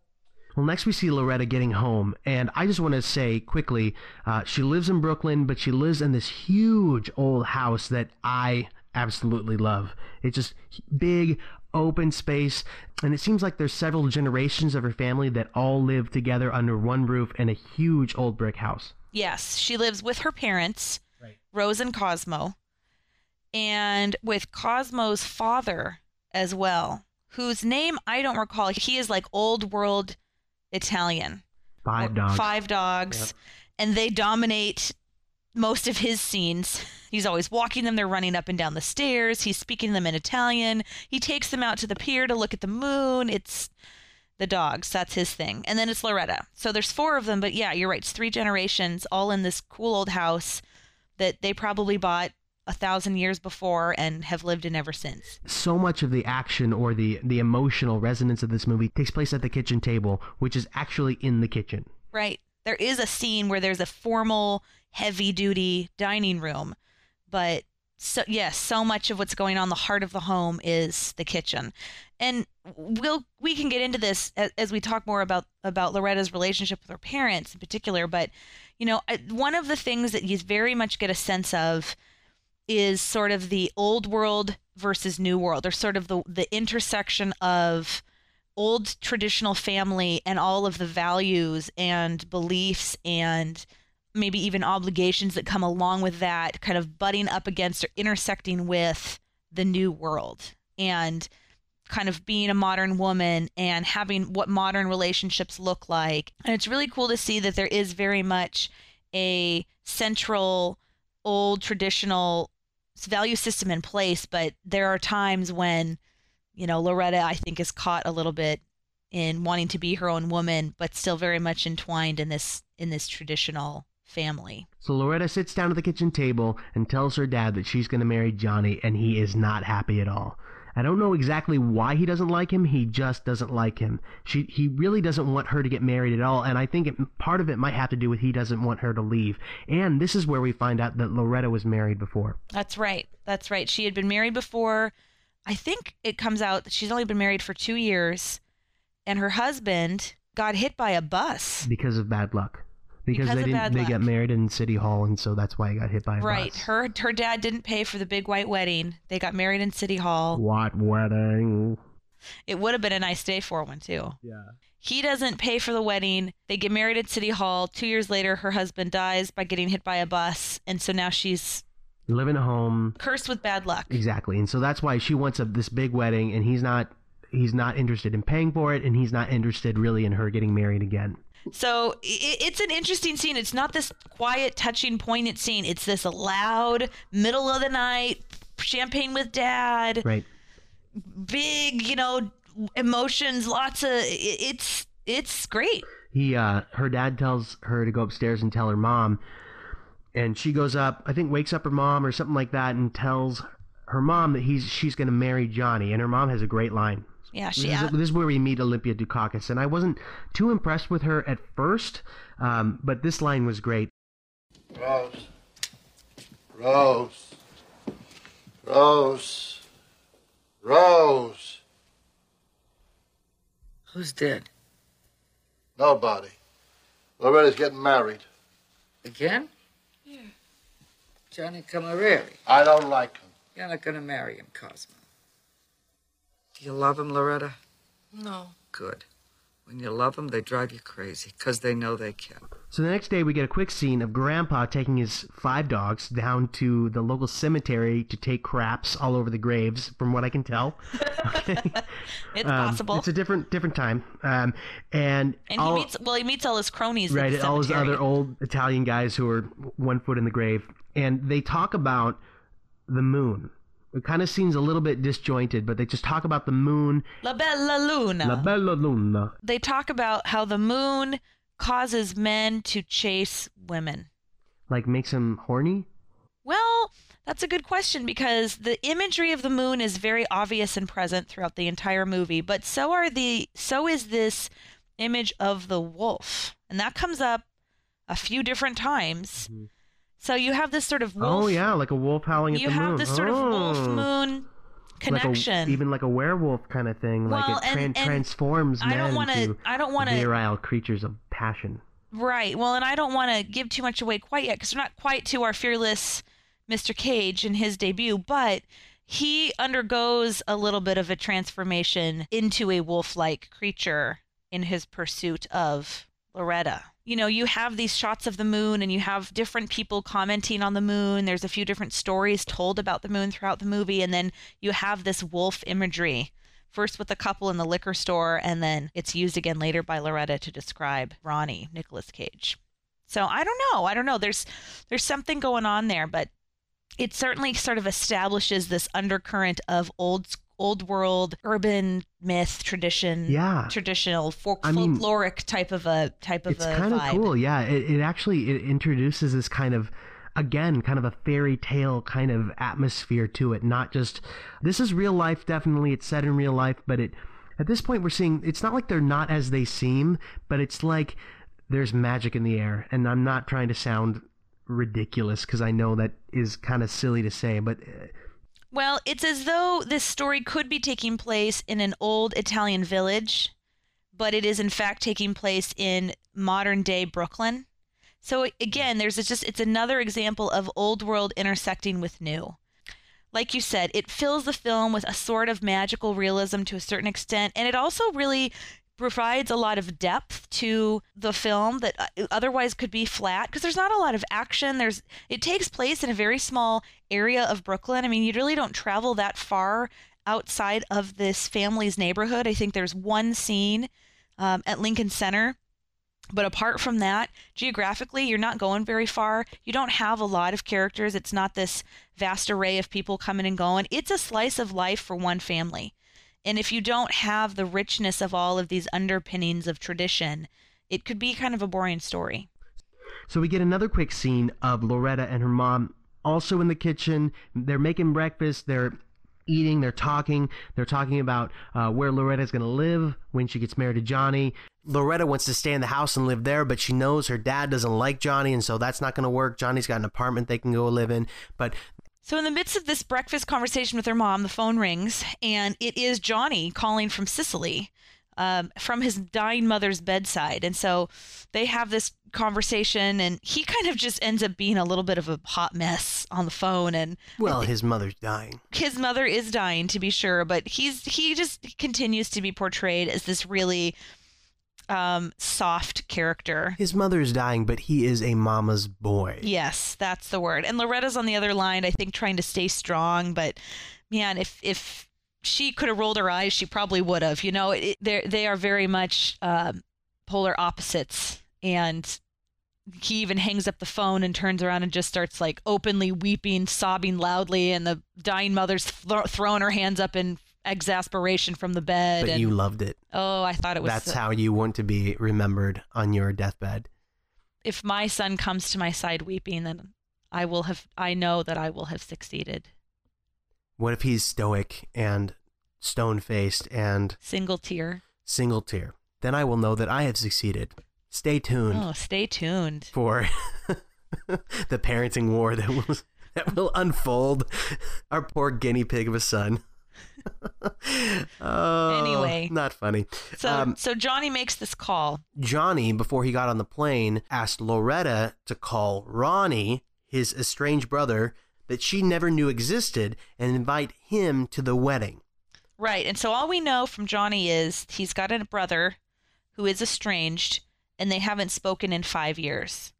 Well, next we see Loretta getting home, and I just want to say quickly, uh, she lives in Brooklyn, but she lives in this huge old house that I absolutely love. It's just big, open space, and it seems like there's several generations of her family that all live together under one roof in a huge old brick house. Yes, she lives with her parents, Rose and Cosmo, and with Cosmo's father as well, whose name I don't recall. He is like old world Italian. Five dogs. Five dogs. And they dominate most of his scenes. [laughs] He's always walking them. They're running up and down the stairs. He's speaking to them in Italian. He takes them out to the pier to look at the moon. It's the dogs. That's his thing. And then it's Loretta. So there's four of them. But yeah, you're right. It's three generations all in this cool old house that they probably bought a thousand years before and have lived in ever since. so much of the action or the the emotional resonance of this movie takes place at the kitchen table, which is actually in the kitchen. Right. There is a scene where there's a formal, heavy duty dining room, but so yes, so much of what's going on the heart of the home is the kitchen. And we'll we can get into this as, as we talk more about about Loretta's relationship with her parents in particular, but you know, I- one of the things that you very much get a sense of is sort of the old world versus new world, or sort of the the intersection of old traditional family and all of the values and beliefs and maybe even obligations that come along with that kind of butting up against or intersecting with the new world and kind of being a modern woman and having what modern relationships look like. And it's really cool to see that there is very much a central old traditional value system in place, but there are times when you know, Loretta, I think, is caught a little bit in wanting to be her own woman, but still very much entwined in this in this traditional family. So Loretta sits down at the kitchen table and tells her dad that she's going to marry Johnny, and he is not happy at all. I don't know exactly why he doesn't like him. He just doesn't like him. She he really doesn't want her to get married at all, and I think it, part of it might have to do with he doesn't want her to leave. And this is where we find out that Loretta was married before. That's right. That's right. She had been married before. I think it comes out that she's only been married for two years, and her husband got hit by a bus. because of bad luck. Because, Because they didn't they luck. got married in City Hall and so that's why he got hit by a Right. bus. Her her dad didn't pay for the big white wedding. They got married in City Hall. What wedding? It would have been a nice day for one too. Yeah. He doesn't pay for the wedding. They get married at City Hall. Two years later, her husband dies by getting hit by a bus, and so now she's Living at home. cursed with bad luck. Exactly. And so that's why she wants a, this big wedding and he's not he's not interested in paying for it and he's not interested really in her getting married again. So it's an interesting scene. It's not this quiet, touching, poignant scene. It's this loud, middle of the night, champagne with dad, Right. big, you know, emotions, lots of. It's it's great. He, uh, her dad tells her to go upstairs and tell her mom, and she goes up. I think wakes up her mom or something like that, and tells her mom that he's she's going to marry Johnny. And her mom has a great line. Yeah, This she. is, this is where we meet Olympia Dukakis, and I wasn't too impressed with her at first, um, but this line was great. Rose. Rose. Rose. Rose. Who's dead? Nobody. Loretta's getting married. Again? Yeah. Johnny Cammareri. I don't like him. You're not gonna marry him, Cosmo. Do you love him, Loretta? No. Good. When you love them, they drive you crazy, 'cause they know they can. So the next day, we get a quick scene of Grandpa taking his five dogs down to the local cemetery to take craps all over the graves, from what I can tell. [laughs] Okay. [laughs] It's Um, possible. It's a different different time, um, and and he meets well, he meets all his cronies. at right, the all his other old Italian guys who are one foot in the grave, and they talk about the moon. It kind of seems a little bit disjointed, but they just talk about the moon, La Bella Luna. la bella luna. they talk about how the moon causes men to chase women. like makes them horny. Well, that's a good question because the imagery of the moon is very obvious and present throughout the entire movie, but so are the so is this image of the wolf. And that comes up a few different times. Mm-hmm. So you have this sort of wolf. Oh yeah, like a wolf howling at the moon. you have this sort of wolf Oh. moon Like a- connection. even like a werewolf kind of thing. like it and- tran- and transforms I don't men wanna- into I don't wanna- virile creatures of passion. Right. Well, and I don't want to give too much away quite yet because we're not quite to our fearless Mr. Cage in his debut, but he undergoes a little bit of a transformation into a wolf like creature in his pursuit of Loretta. You know, you have these shots of the moon and you have different people commenting on the moon. There's a few different stories told about the moon throughout the movie. And then you have this wolf imagery first with the couple in the liquor store, and then it's used again later by Loretta to describe Ronnie, Nicolas Cage. So I don't know. I don't know. There's there's something going on there, but it certainly sort of establishes this undercurrent of old old world urban myth tradition Yeah. traditional folk, I mean, folkloric type of a type of It's a kind of cool, yeah. It, it actually it introduces this kind of again kind of a fairy tale kind of atmosphere to it not just this is real life definitely it's set in real life but it at this point we're seeing it's not like they're not as they seem but it's like there's magic in the air and i'm not trying to sound ridiculous because i know that is kind of silly to say but uh, Well, it's as though this story could be taking place in an old Italian village, but it is in fact taking place in modern day Brooklyn. So again, there's just it's another example of old world intersecting with new. Like you said, it fills the film with a sort of magical realism to a certain extent, and it also really provides a lot of depth to the film that uh, otherwise could be flat because there's not a lot of action there's it takes place in a very small area of Brooklyn I mean you really don't travel that far outside of this family's neighborhood I think there's one scene um, at Lincoln Center but apart from that, geographically, you're not going very far. You don't have a lot of characters. It's not this vast array of people coming and going. It's a slice of life for one family. And if you don't have the richness of all of these underpinnings of tradition, it could be kind of a boring story. So we get another quick scene of Loretta and her mom also in the kitchen. They're making breakfast. They're eating. They're talking. They're talking about uh, where Loretta's going to live when she gets married to Johnny. Loretta wants to stay in the house and live there, but she knows her dad doesn't like Johnny, and so that's not going to work. Johnny's got an apartment they can go live in, but So, in the midst of this breakfast conversation with her mom, the phone rings, and it is Johnny calling from Sicily, um, from his dying mother's bedside. And so they have this conversation, and he kind of just ends up being a little bit of a hot mess on the phone. And well, his mother's dying. his mother is dying, to be sure, but he's he just continues to be portrayed as this really um, soft character. His mother is dying, but he is a mama's boy. Yes, that's the word. And Loretta's on the other line, I think, trying to stay strong. But man, if if she could have rolled her eyes, she probably would have. You know, they they are very much um, polar opposites and he even hangs up the phone and turns around and just starts like openly weeping, sobbing loudly, and the dying mother's thro- throwing her hands up in exasperation from the bed. But and you loved it. oh, I thought it was. That's how you want to be remembered on your deathbed. if my son comes to my side weeping, then I will have. I know that I will have succeeded. What if he's stoic and stone faced and Single tear. single tear? Then I will know that I have succeeded. Stay tuned Oh, stay tuned. for [laughs] the parenting war that will that will unfold. Our poor guinea pig of a son. [laughs] oh, Anyway. not funny. So, Um, so Johnny makes this call. Johnny, before he got on the plane, asked Loretta to call Ronnie, his estranged brother, that she never knew existed, and invite him to the wedding. Right. And so all we know from Johnny is he's got a brother who is estranged and they haven't spoken in five years.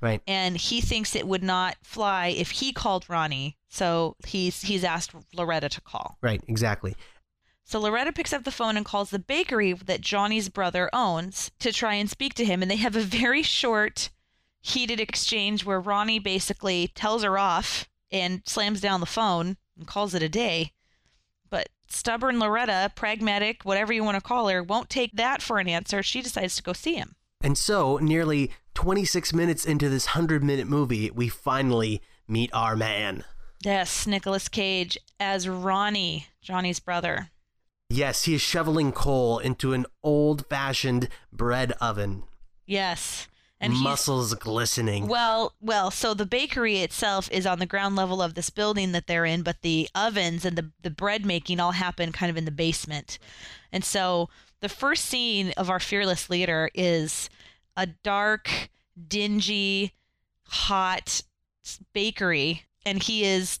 Right. And he thinks it would not fly if he called Ronnie. So he's he's asked Loretta to call. Right, exactly. So Loretta picks up the phone and calls the bakery that Johnny's brother owns to try and speak to him. And they have a very short, heated exchange where Ronnie basically tells her off and slams down the phone and calls it a day. But stubborn Loretta, pragmatic, whatever you want to call her, won't take that for an answer. She decides to go see him. And so, nearly 26 minutes into this 100 minute movie, we finally meet our man. Yes, Nicolas Cage as Ronnie, Johnny's brother. Yes, he is shoveling coal into an old fashioned bread oven. Yes. And muscles glistening. Well, well, so the bakery itself is on the ground level of this building that they're in, but the ovens and the the bread making all happen kind of in the basement. And so the first scene of our fearless leader is a dark, dingy, hot bakery and he is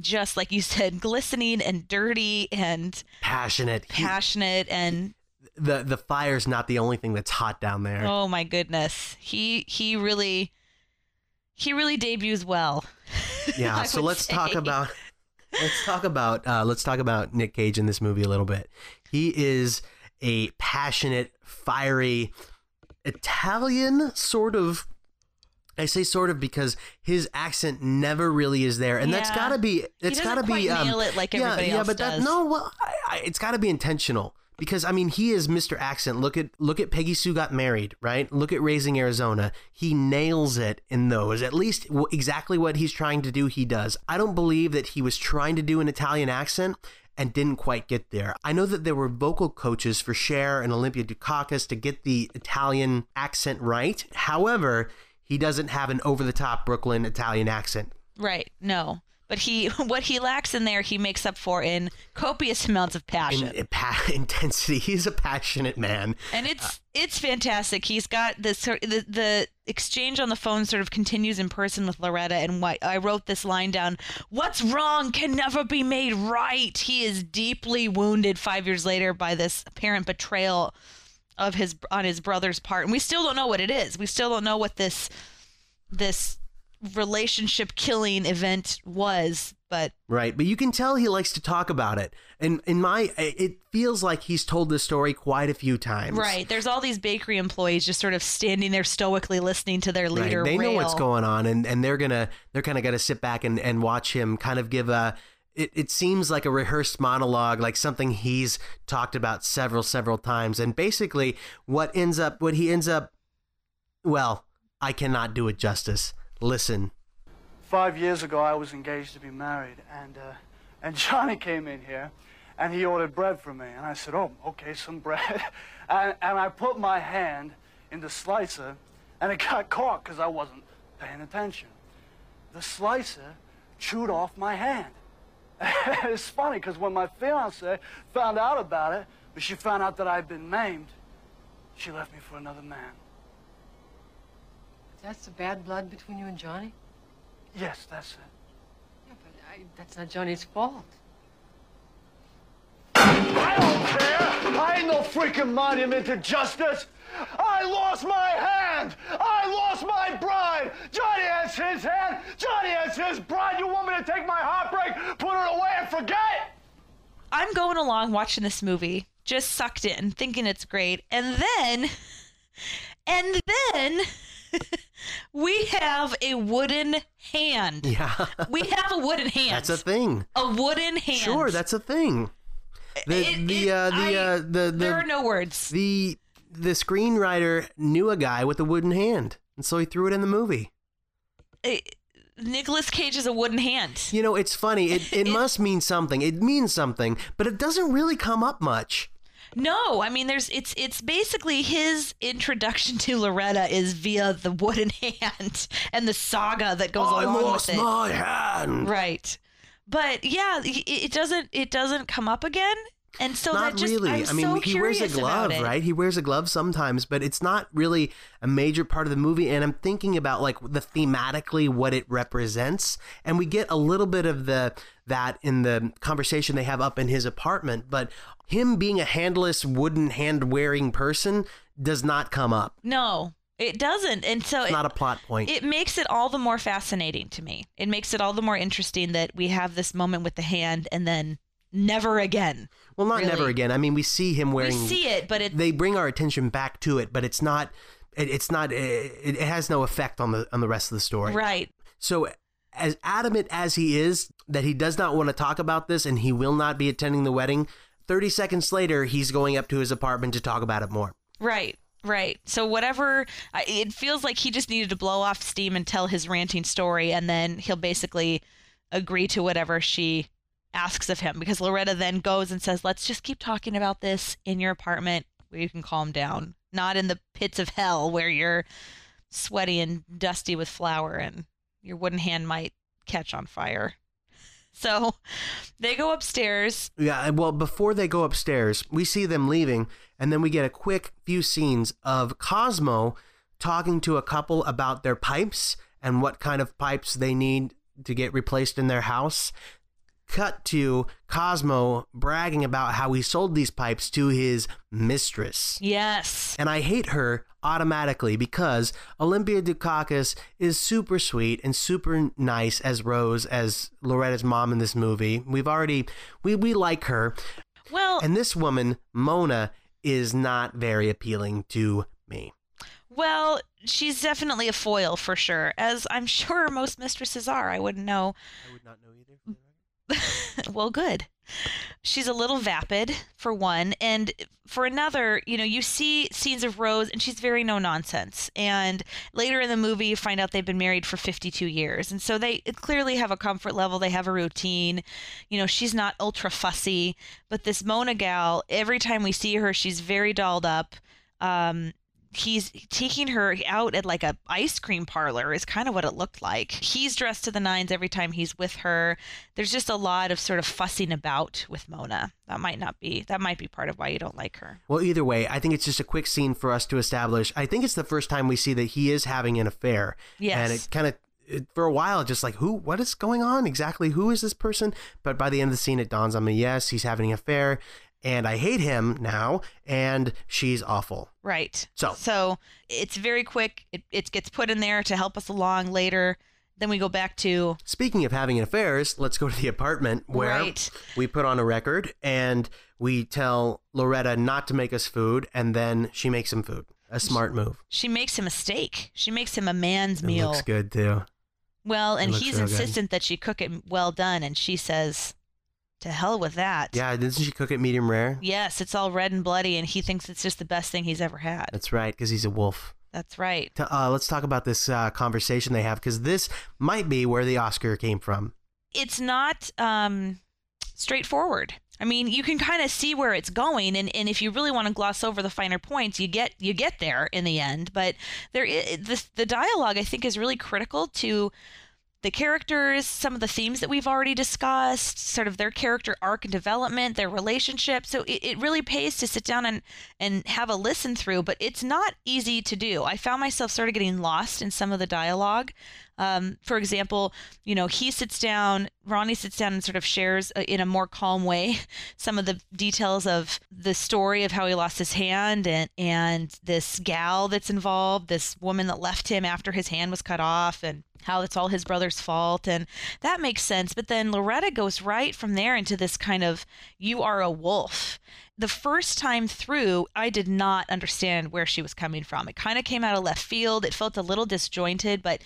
just like you said glistening and dirty and Passionate. He- passionate and the the fire's not the only thing that's hot down there. Oh my goodness. He he really he really debuts well. [laughs] yeah so let's talk about let's talk about uh, let's talk about nick cage in this movie a little bit he is a passionate fiery italian sort of i say sort of because his accent never really is there and that's gotta be it's gotta be um, nail it like yeah, everybody yeah else but that no well I, I, it's gotta be intentional because I mean he is Mr. Accent. Look at look at Peggy Sue got married, right? Look at Raising Arizona. He nails it in those. At least w- exactly what he's trying to do, he does. I don't believe that he was trying to do an Italian accent and didn't quite get there. I know that there were vocal coaches for Cher and Olympia Dukakis to get the Italian accent right. However, he doesn't have an over the top Brooklyn Italian accent. Right. No. But he [laughs] what he lacks in there he makes up for in copious amounts of passion. In, pa- [laughs] intensity. He's a passionate man. and it's uh, it's fantastic. He's got this the the exchange on the phone sort of continues in person with Loretta and what I wrote this line down. What's wrong can never be made right. He is deeply wounded 5 years later by this apparent betrayal of his on his brother's part. And we still don't know what it is. We still don't know what this this relationship killing event was, but Right, but you can tell he likes to talk about it. And in my it feels like he's told this story quite a few times. Right. There's all these bakery employees just sort of standing there stoically listening to their Right. leader They know what's going on and, and they're gonna they're kinda gonna sit back and, and watch him kind of give a it, it seems like a rehearsed monologue, like something he's talked about several, several times. And basically what ends up what he ends up well, I cannot do it justice. Listen. Five years ago, I was engaged to be married, and uh, and [laughs] Johnny came in here, and he ordered bread for me, and I said, "Oh, okay, some bread," [laughs] and and I put my hand in the slicer, and it got caught because I wasn't paying attention. The slicer chewed off my hand. [laughs] it's funny because when my fiance found out about it, when she found out that I'd been maimed, she left me for another man. That's the bad blood between you and Johnny? Yes, that's it. Yeah, but I, that's not Johnny's fault. I don't care. I ain't no freaking monument to justice. I lost my hand. I lost my bride. Johnny has his hand. Johnny has his bride. You want me to take my heartbreak, put it away, and forget? I'm going along watching this movie, just sucked in, thinking it's great. And then And then [laughs] we have a wooden hand. Yeah. We have a wooden hand. [laughs] That's a thing. A wooden hand. Sure, that's a thing. The It- the it- uh, the I- uh, the the there are no words. the the screenwriter knew a guy with a wooden hand, and so he threw it in the movie. Nicolas Cage is a wooden hand. You know, it's funny. It it must mean something. It means something, but it doesn't really come up much. No, I mean there's it's it's basically his introduction to Loretta is via the wooden [laughs] hand and the saga that goes I along lost with it. my hand. Right. But yeah, it, it doesn't it doesn't come up again. And so not that just really. I'm I mean, so he wears a glove, right? He wears a glove sometimes, but it's not really a major part of the movie. And I'm thinking about like the thematically what it represents, and we get a little bit of the that in the conversation they have up in his apartment. But him being a handless wooden hand wearing person does not come up. No, it doesn't. And so It's it, not a plot point. it makes it all the more fascinating to me. It makes it all the more interesting that we have this moment with the hand and then never again. well, not never again. I mean, we see him wearing. We see it, but it they bring our attention back to it, but it's not. It, it's not. It, it has no effect on the on the rest of the story. right. So, as adamant as he is that he does not want to talk about this and he will not be attending the wedding, 30 seconds later, he's going up to his apartment to talk about it more. Right. Right. So whatever it feels like he just needed to blow off steam and tell his ranting story and then he'll basically agree to whatever she asks of him because Loretta then goes and says, "Let's just keep talking about this in your apartment where you can calm down, not in the pits of hell where you're sweaty and dusty with flour and your wooden hand might catch on fire." So [laughs] they go upstairs. Yeah, well, before they go upstairs, we see them leaving, and then we get a quick few scenes of Cosmo talking to a couple about their pipes and what kind of pipes they need to get replaced in their house. Cut to Cosmo bragging about how he sold these pipes to his mistress. Yes. And I hate her automatically because Olympia Dukakis is super sweet and super nice as Rose, as Loretta's mom in this movie. We've already, we, we like her. Well, And this woman, Mona, is not very appealing to me. Well, she's definitely a foil for sure, as I'm sure most mistresses are. I wouldn't know. I would not know either. [laughs] well, good. She's a little vapid, for one. And for another, you know, you see scenes of Rose, and she's very no nonsense. And later in the movie, you find out they've been married for 52 years. And so they clearly have a comfort level, they have a routine. You know, she's not ultra fussy. But this Mona gal, every time we see her, she's very dolled up. Um, he's taking her out at like a ice cream parlor is kind of what it looked like he's dressed to the nines every time he's with her there's just a lot of sort of fussing about with mona that might not be that might be part of why you don't like her Well, either way, I think it's just a quick scene for us to establish. I think it's the first time we see that he is having an affair. Yes. And it kind of, it, for a while, just like, who, what is going on? Exactly who is this person? But by the end of the scene, it dawns on me, yes, he's having an affair. And I hate him now. And she's awful. right So- so it's very quick it, it gets put in there to help us along later then we go back to Speaking of having affairs, let's go to the apartment where Right. we put on a record and we tell Loretta not to make us food. And then she makes him food. A smart move. she makes him a steak she makes him a man's It meal looks good too. well and looks he's real good. insistent that she cook it well done and she says to hell with that Yeah, doesn't she cook it medium rare? Yes, it's all red and bloody, and he thinks it's just the best thing he's ever had. That's right, because he's a wolf. That's right. Uh, let's talk about this uh, conversation they have, because this might be where the Oscar came from. It's not um, straightforward. I mean, you can kind of see where it's going, and, and if you really want to gloss over the finer points, you get you get there in the end. But there, is, the the dialogue I think is really critical to the characters, some of the themes that we've already discussed, sort of their character arc and development, their relationship. So it, it really pays to sit down and, and have a listen through, but it's not easy to do. I found myself sort of getting lost in some of the dialogue. Um, for example, you know, he sits down, Ronnie sits down and sort of shares uh, in a more calm way [laughs] some of the details of the story of how he lost his hand and, and this gal that's involved, this woman that left him after his hand was cut off, and how it's all his brother's fault. And that makes sense. But then Loretta goes right from there into this kind of, you are a wolf. The first time through, I did not understand where she was coming from. It kind of came out of left field. It felt a little disjointed, but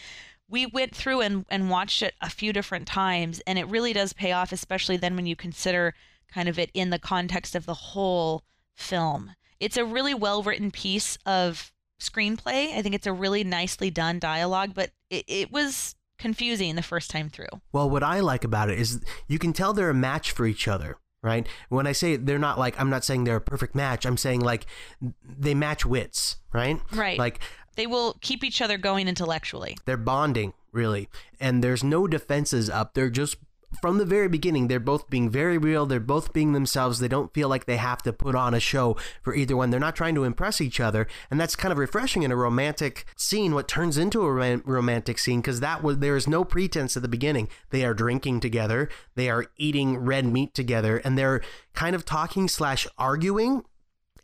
we went through and, and watched it a few different times, and it really does pay off, especially then when you consider kind of it in the context of the whole film. It's a really well written piece of screenplay. I think it's a really nicely done dialogue, but it, it was confusing the first time through. Well, what I like about it is you can tell they're a match for each other, right? When I say they're not like, I'm not saying they're a perfect match. I'm saying like they match wits, right? Right. Like they will keep each other going intellectually. they're bonding, really. And there's no defenses up. They're just from the very beginning, they're both being very real. They're both being themselves. They don't feel like they have to put on a show for either one. They're not trying to impress each other, and that's kind of refreshing in a romantic scene. What turns into a rom- romantic scene because that was there is no pretense at the beginning. They are drinking together. They are eating red meat together, and they're kind of talking slash arguing,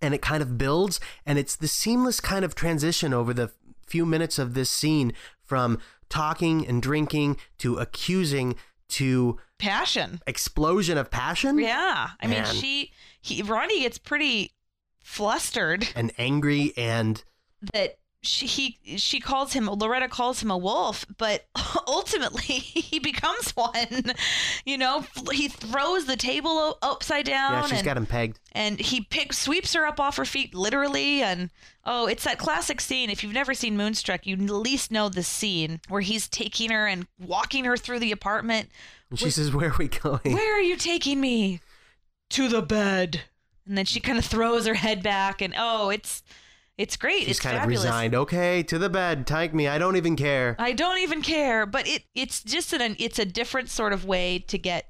and it kind of builds, and it's the seamless kind of transition over the few minutes of this scene from talking and drinking to accusing to Passion. explosion of passion Yeah. I mean, she, he, Ronnie gets pretty flustered and angry and that she he she calls him Loretta calls him a wolf, but [laughs] ultimately he becomes one. You know, he throws the table upside down. yeah she's and, got him pegged. and he picks sweeps her up off her feet literally and oh it's that classic scene. If you've never seen moonstruck you at least know the scene where he's taking her and walking her through the apartment. And she says where are we going? Where are you [laughs] taking me? To the bed. And then she kind of throws her head back and oh it's it's great. She's it's kind fabulous. of resigned. Okay to the bed. Take me. I don't even care. I don't even care, but it it's just an it's a different sort of way to get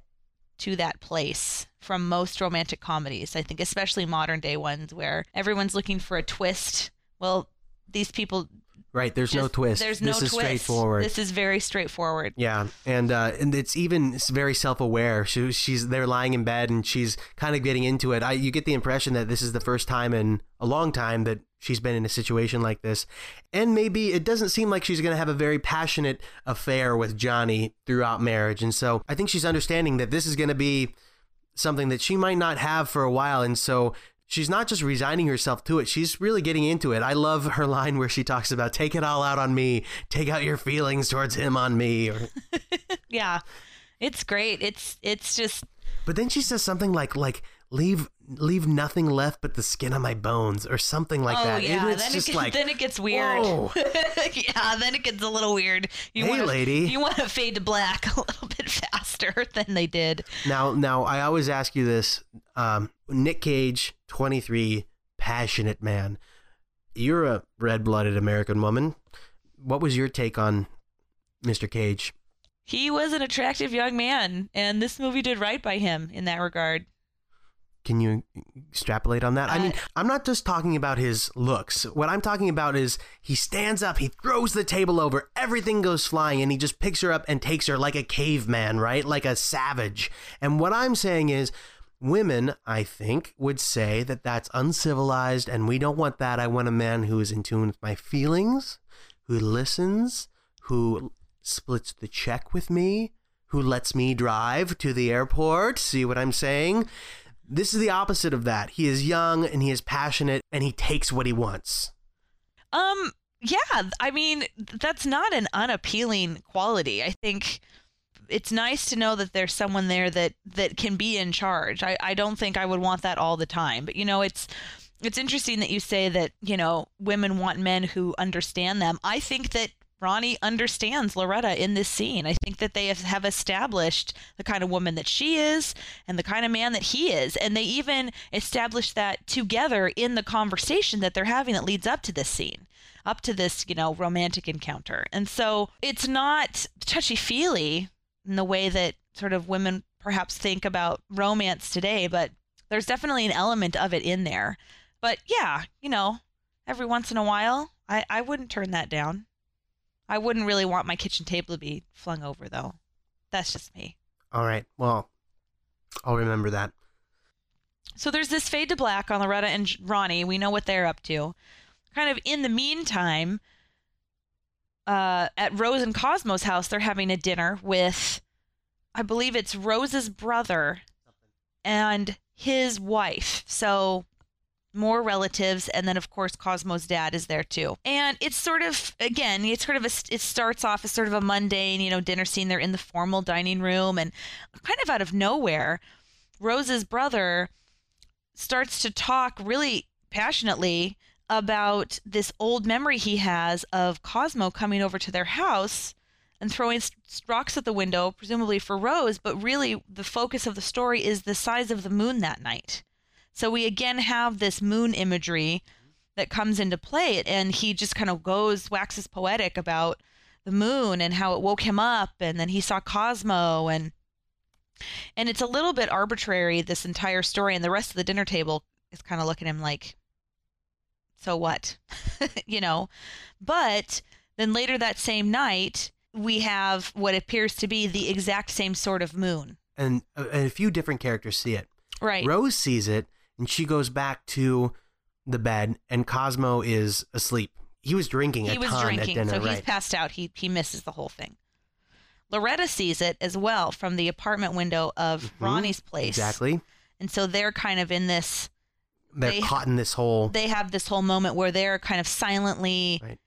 to that place from most romantic comedies. I think especially modern day ones where everyone's looking for a twist. Well, these people right there's no twist There's no this is twist. straightforward This is very straightforward. Yeah, and uh, and it's even it's very self-aware. She, she's they're lying in bed and she's kind of getting into it. I, you get the impression that this is the first time in a long time that she's been in a situation like this, and maybe it doesn't seem like she's going to have a very passionate affair with Johnny throughout marriage. And so I think she's understanding that this is going to be something that she might not have for a while, and so. She's not just resigning herself to it, she's really getting into it. I love her line where she talks about take it all out on me, take out your feelings towards him on me. Or, [laughs] Yeah. It's great. It's it's just But then she says something like like leave leave nothing left but the skin on my bones or something like oh that. yeah, And it's then just it gets, like then it gets weird. [laughs] yeah, then it gets a little weird. You Hey, wanna, lady. You want to fade to black [laughs] a little bit faster [laughs] than they did. now now I always ask you this. Um, Nick Cage, twenty three, passionate man. You're a red blooded American woman. What was your take on Mr. Cage? He was an attractive young man, and this movie did right by him in that regard. Can you extrapolate on that? I uh, mean, I'm not just talking about his looks. What I'm talking about is he stands up, he throws the table over, everything goes flying, and he just picks her up and takes her like a caveman, right? Like a savage. And what I'm saying is, women, I think, would say that that's uncivilized, and we don't want that. I want a man who is in tune with my feelings, who listens, who splits the check with me, who lets me drive to the airport. See what I'm saying? This is the opposite of that. He is young and he is passionate and he takes what he wants. Um, yeah, I mean, that's not an unappealing quality. I think it's nice to know that there's someone there that that can be in charge. I I don't think I would want that all the time, but you know, it's it's interesting that you say that, you know, women want men who understand them. I think that Ronnie understands Loretta in this scene. I think that they have, established the kind of woman that she is and the kind of man that he is. And they even establish that together in the conversation that they're having that leads up to this scene, up to this, you know, romantic encounter. And so it's not touchy feely in the way that sort of women perhaps think about romance today, but there's definitely an element of it in there. But yeah, you know, every once in a while, I, I wouldn't turn that down. I wouldn't really want my kitchen table to be flung over, though. That's just me. All right. Well, I'll remember that. So there's this fade to black on Loretta and Ronnie. We know what they're up to. Kind of in the meantime, uh, at Rose and Cosmo's house, they're having a dinner with, I believe it's Rose's brother and his wife. So more relatives, and then of course Cosmo's dad is there too. And it's sort of again, it's sort of a it starts off as sort of a mundane, you know, dinner scene. They're in the formal dining room, and kind of out of nowhere, Rose's brother starts to talk really passionately about this old memory he has of Cosmo coming over to their house and throwing rocks at the window, presumably for Rose, but really the focus of the story is the size of the moon that night. So we again have this moon imagery that comes into play, and he just kind of goes, waxes poetic about the moon and how it woke him up, and then he saw Cosmo, and and it's a little bit arbitrary this entire story, and the rest of the dinner table is kind of looking at him like, so what, [laughs] you know? But then later that same night, we have what appears to be the exact same sort of moon. And, uh, and a few different characters see it. Right. Rose sees it, and she goes back to the bed, and Cosmo is asleep. He was drinking he a was ton drinking, at dinner, so he's right? passed out. He he misses the whole thing. Loretta sees it as well from the apartment window of Mhm. Ronnie's place. Exactly. And so they're kind of in this. They're they- caught in this whole They have this whole moment where they're kind of silently the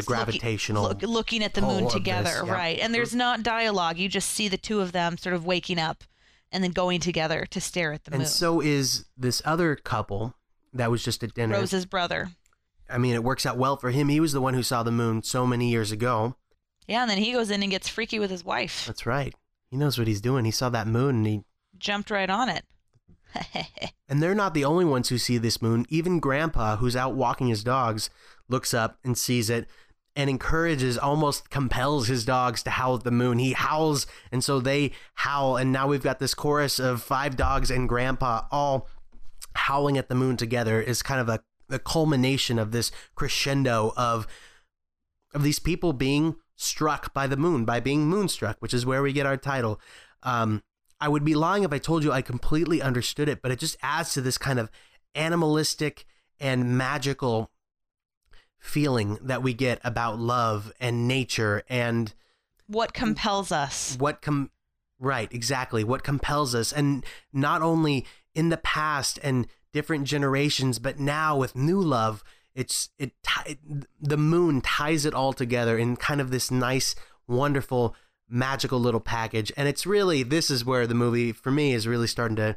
looking- gravitational look- looking at the moon of this, together, yeah. right? And there's not dialogue. You just see the two of them sort of waking up and then going together to stare at the and moon. And so is this other couple that was just at dinner. Rose's brother. I mean, it works out well for him. He was the one who saw the moon so many years ago. Yeah, and then he goes in and gets freaky with his wife. That's right. He knows what he's doing. He saw that moon and he Jumped right on it. [laughs] And they're not the only ones who see this moon. Even Grandpa, who's out walking his dogs, looks up and sees it and encourages, almost compels his dogs to howl at the moon. He howls, and so they howl. And now we've got this chorus of five dogs and Grandpa all howling at the moon together. Is kind of a, a culmination of this crescendo of of these people being struck by the moon, by being moonstruck, which is where we get our title. Um, I would be lying if I told you I completely understood it, but it just adds to this kind of animalistic and magical feeling that we get about love and nature and What compels us? what com right exactly what compels us and not only in the past and different generations but now with new love it's it, it the moon ties it all together in kind of this nice wonderful magical little package and it's really this is where the movie for me is really starting to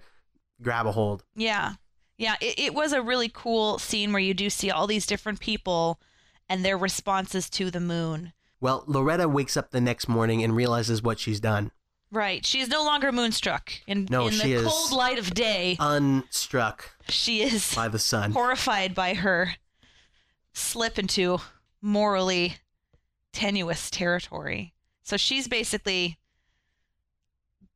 grab a hold Yeah. Yeah, it, it was a really cool scene where you do see all these different people and their responses to the moon. well loretta wakes up the next morning and realizes what she's done Right. She is no longer moonstruck. In, No, in the cold light of day, unstruck she is by the sun horrified by her slip into morally tenuous territory. So she's basically,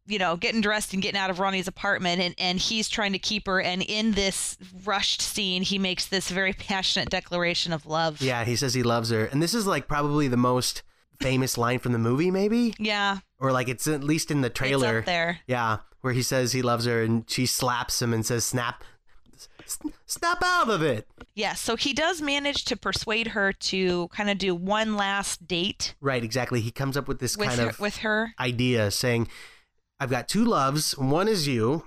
you know, getting dressed and getting out of Ronnie's apartment, and, and he's trying to keep her. And in this rushed scene, he makes this very passionate declaration of love. Yeah, he says he loves her. And this is like probably the most famous line from the movie, maybe? Yeah. Or like it's at least in the trailer. up there. Yeah, where he says he loves her and she slaps him and says, snap, snap out of it. Yeah. So he does manage to persuade her to kind of do one last date Right, exactly. He comes up with this with kind her, of with her. idea saying, I've got two loves. One is you,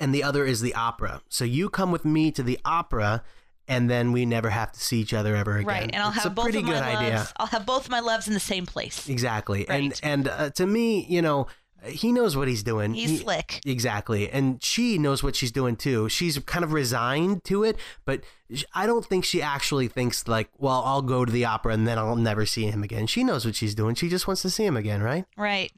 and the other is the opera. So you come with me to the opera, and then we never have to see each other ever again. Right, and I'll It's have a both pretty of good my idea. loves. I'll have both my loves in the same place. Exactly. Right. And and uh, to me, you know, he knows what he's doing. He's He- slick. Exactly. And she knows what she's doing too. She's kind of resigned to it, but I don't think she actually thinks like, well, I'll go to the opera and then I'll never see him again. She knows what she's doing. She just wants to see him again, right? Right.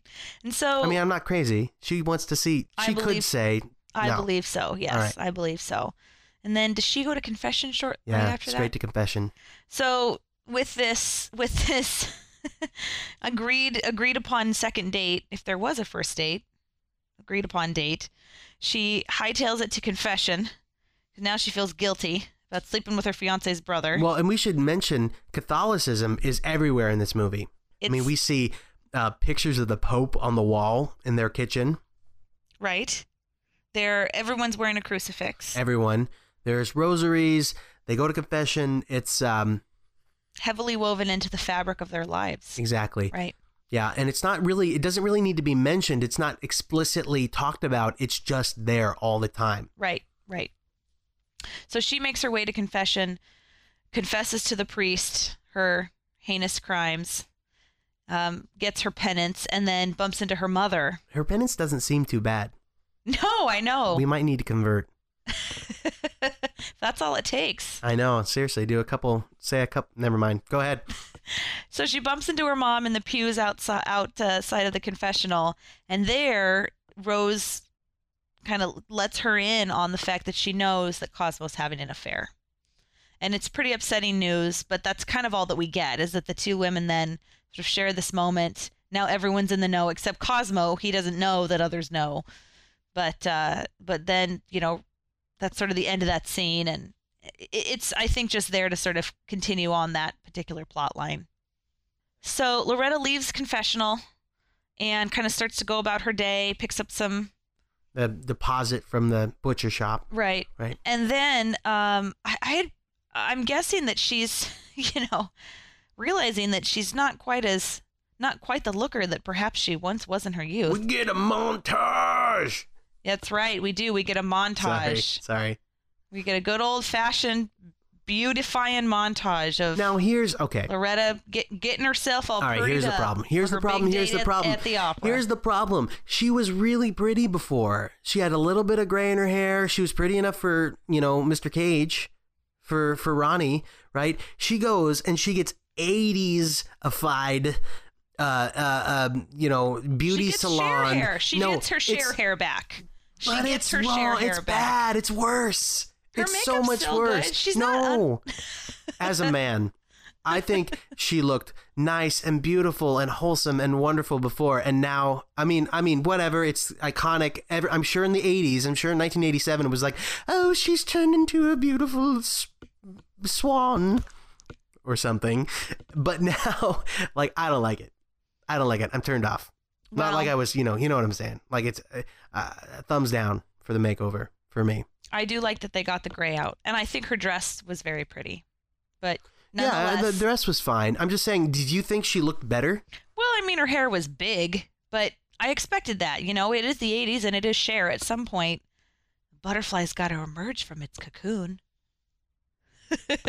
And so I mean, I'm not crazy. She wants to see she could believe- say I no. believe so. Yes, right. I believe so. And then does she go to confession short Yeah, right after straight that? to confession. So with this with this [laughs] [laughs] agreed agreed upon second date, if there was a first date, agreed upon date, she hightails it to confession. Now she feels guilty about sleeping with her fiance's brother. Well, and we should mention Catholicism is everywhere in this movie. I mean, we see uh, pictures of the Pope on the wall in their kitchen. right? They're everyone's wearing a crucifix. Everyone. There's rosaries. They go to confession. It's um heavily woven into the fabric of their lives. exactly Right. Yeah, and it's not really. It doesn't really need to be mentioned. It's not explicitly talked about. It's just there all the time. Right, right. So she makes her way to confession, confesses to the priest her heinous crimes, um, gets her penance, and then bumps into her mother. Her penance doesn't seem too bad. No, I know. We might need to convert. [laughs] That's all it takes. I know. Seriously, do a couple. Say a couple. Never mind. Go ahead. [laughs] So she bumps into her mom in the pews outside outside of the confessional, and there Rose kind of lets her in on the fact that she knows that Cosmo's having an affair. And it's pretty upsetting news, but that's kind of all that we get is that the two women then sort of share this moment. Now everyone's in the know except Cosmo. He doesn't know that others know. But uh but then, you know, that's sort of the end of that scene and it's I think just there to sort of continue on that particular plot line. So Loretta leaves confessional and kind of starts to go about her day, picks up some The deposit from the butcher shop. right, Right. and then um, I, I had, I'm guessing that she's, [laughs] you know, realizing that she's not quite as not quite the looker that perhaps she once was in her youth. We get a montage. That's right, we do. We get a montage. Sorry. sorry. We get a good old fashioned beautifying montage of Now here's okay. Loretta get, getting herself all All right, here's the problem. Here's the problem. Here's the problem. at the opera. Here's the problem. She was really pretty before. She had a little bit of gray in her hair. She was pretty enough for, you know, Mr. Cage, for for Ronnie, right? She goes and she gets 80s-ified uh uh um, you know, beauty she gets salon. Cher hair. She no, gets her Cher hair back. She but gets it's her wrong. Cher hair It's back. bad. It's worse. Her it's so much worse. good. She's no. [laughs] As a man, I think she looked nice and beautiful and wholesome and wonderful before, and now, I mean, I mean, whatever. It's iconic. Ever, I'm sure in the '80s, I'm sure in 1987, it was like, oh, she's turned into a beautiful swan or something. But [laughs] now, like, I don't like it. I don't like it. I'm turned off. Not like I was, you know, you know what I'm saying. Like it's uh, uh, thumbs down for the makeover for me. I do like that they got the gray out, and I think her dress was very pretty. But Yeah, the, rest was fine. I'm just saying, did you think she looked better? well, I mean, her hair was big, but I expected that. You know, it is the '80s, and it is Cher. At some point, butterfly's got to emerge from its cocoon. [laughs]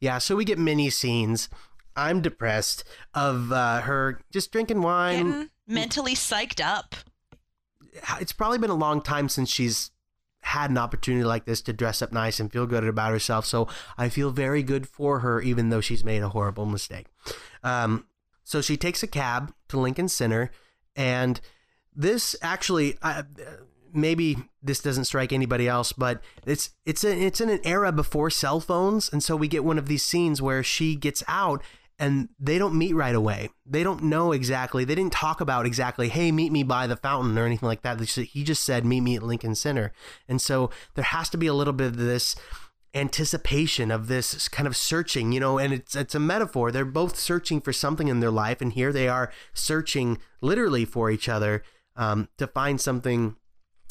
Yeah, so we get mini scenes. I'm depressed of uh, her just drinking wine. Getting mentally psyched up. It's probably been a long time since she's had an opportunity like this to dress up nice and feel good about herself. So I feel very good for her, even though she's made a horrible mistake. Um, so she takes a cab to Lincoln Center, and this actually, uh, maybe this doesn't strike anybody else, but it's it's a, it's in an era before cell phones, and so we get one of these scenes where she gets out. And they don't meet right away. They don't know exactly. They didn't talk about exactly, hey, meet me by the fountain or anything like that. He just said, meet me at Lincoln Center. And so there has to be a little bit of this anticipation of this kind of searching, you know, and it's it's a metaphor. They're both searching for something in their life, and here they are searching literally for each other um, to find something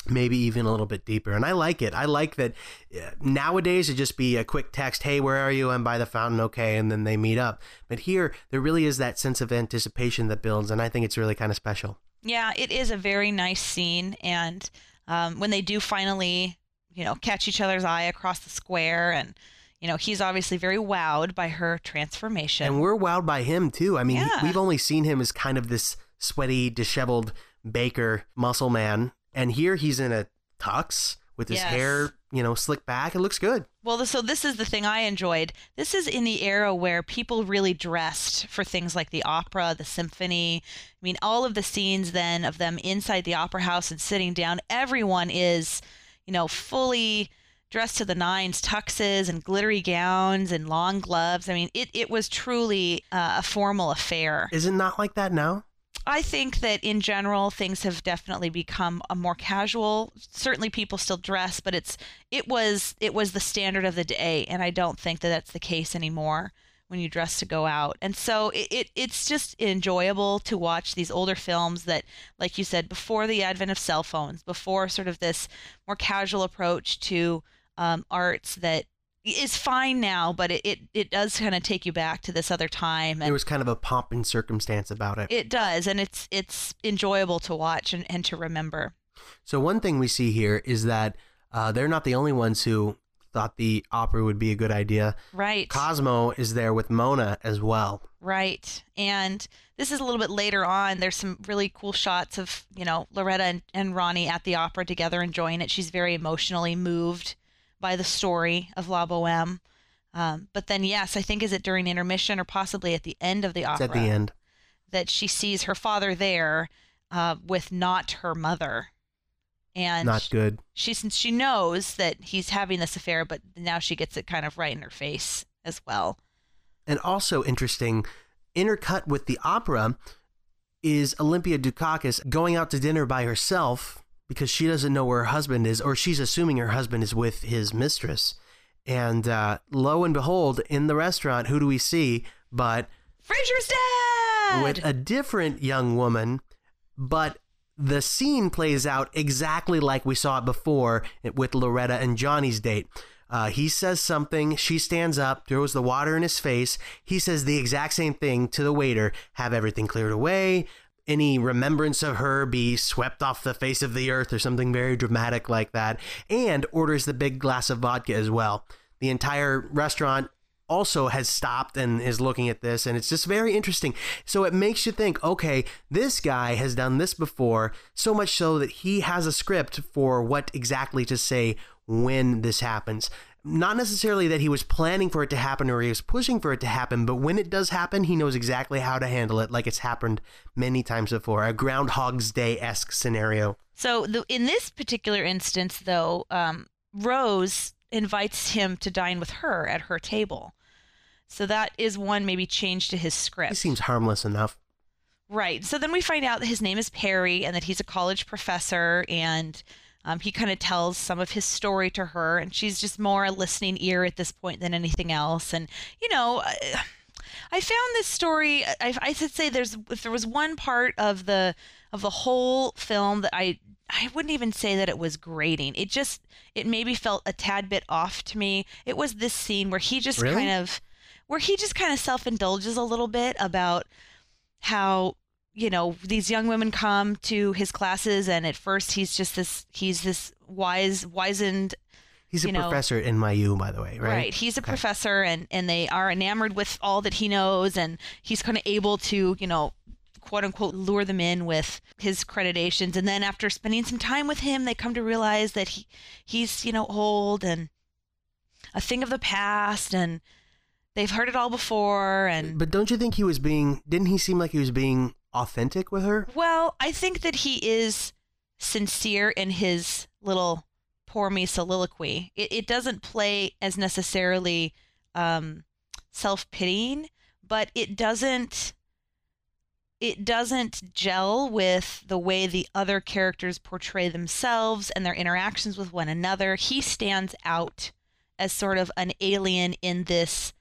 maybe even a little bit deeper. And I like it. I like that uh, nowadays it just be a quick text, "Hey, where are you?" I'm by the fountain, okay, and then they meet up. But here there really is that sense of anticipation that builds, and I think it's really kind of special. Yeah, it is a very nice scene, and um, when they do finally, you know, catch each other's eye across the square, and you know, he's obviously very wowed by her transformation. And we're wowed by him too. I mean, Yeah. we've only seen him as kind of this sweaty, disheveled baker muscle man, and here he's in a tux with his Yes. hair, you know, slicked back. It looks good. Well, so this is the thing I enjoyed. This is in the era where people really dressed for things like the opera, the symphony. I mean, all of the scenes then of them inside the opera house and sitting down, everyone is, you know, fully dressed to the nines, tuxes and glittery gowns and long gloves. I mean, it, it was truly uh, a formal affair. Is it not like that now? I think that in general things have definitely become a more casual. Certainly people still dress, but it's it was it was the standard of the day and I don't think that that's the case anymore when you dress to go out. And so it, it it's just enjoyable to watch these older films that like you said before the advent of cell phones, before sort of this more casual approach to um, arts that is fine now, but it, it, it does kind of take you back to this other time. There was kind of a pomp and circumstance about it. It does, and it's it's enjoyable to watch and, and to remember. So one thing we see here is that uh, they're not the only ones who thought the opera would be a good idea. Right. Cosmo is there with Mona as well. Right. And this is a little bit later on. There's some really cool shots of, you know, Loretta and, and Ronnie at the opera together enjoying it. She's very emotionally moved by the story of La Boheme. Um, but then, yes, I think is it during intermission or possibly at the end of the opera It's at the end. that she sees her father there uh, with not her mother, and Not good. she since she knows that he's having this affair, but now she gets it kind of right in her face as well. And also interesting, intercut with the opera is Olympia Dukakis going out to dinner by herself because she doesn't know where her husband is, or she's assuming her husband is with his mistress. And uh, lo and behold, in the restaurant, who do we see but Frasier's dad with a different young woman, but the scene plays out exactly like we saw it before with Loretta and Johnny's date. Uh, he says something, she stands up, throws the water in his face. He says the exact same thing to the waiter have everything cleared away, any remembrance of her be swept off the face of the earth, or something very dramatic like that, and orders the big glass of vodka as well. The entire restaurant also has stopped and is looking at this and it's just very interesting so it makes you think okay this guy has done this before so much so that he has a script for what exactly to say when this happens not necessarily that he was planning for it to happen or he was pushing for it to happen but when it does happen he knows exactly how to handle it like it's happened many times before a groundhog's day-esque scenario So the, in this particular instance, though, um, Rose invites him to dine with her at her table. So that is one maybe change to his script. he seems harmless enough Right. So then we find out that his name is Perry and that he's a college professor, and um, he kind of tells some of his story to her, and she's just more a listening ear at this point than anything else. And you know, I, I found this story. I, I should say there's if there was one part of the of the whole film that I I wouldn't even say that it was grating. It just it maybe felt a tad bit off to me. It was this scene where he just Really? kind of where he just kind of self indulges a little bit about how you know these young women come to his classes and at first he's just this he's this wise wizened he's a you know- professor in my u by the way right? right He's a Okay. professor, and and they are enamored with all that he knows, and he's kind of able to, you know, quote unquote, lure them in with his accreditations. And then after spending some time with him, they come to realize that he he's you know old and a thing of the past, and they've heard it all before. And But don't you think he was being? Didn't he seem like he was being authentic with her? well, I think that he is sincere in his little poor me soliloquy. It, it doesn't play as necessarily um, self pitying, but it doesn't. It doesn't gel with the way the other characters portray themselves and their interactions with one another. He stands out as sort of an alien in this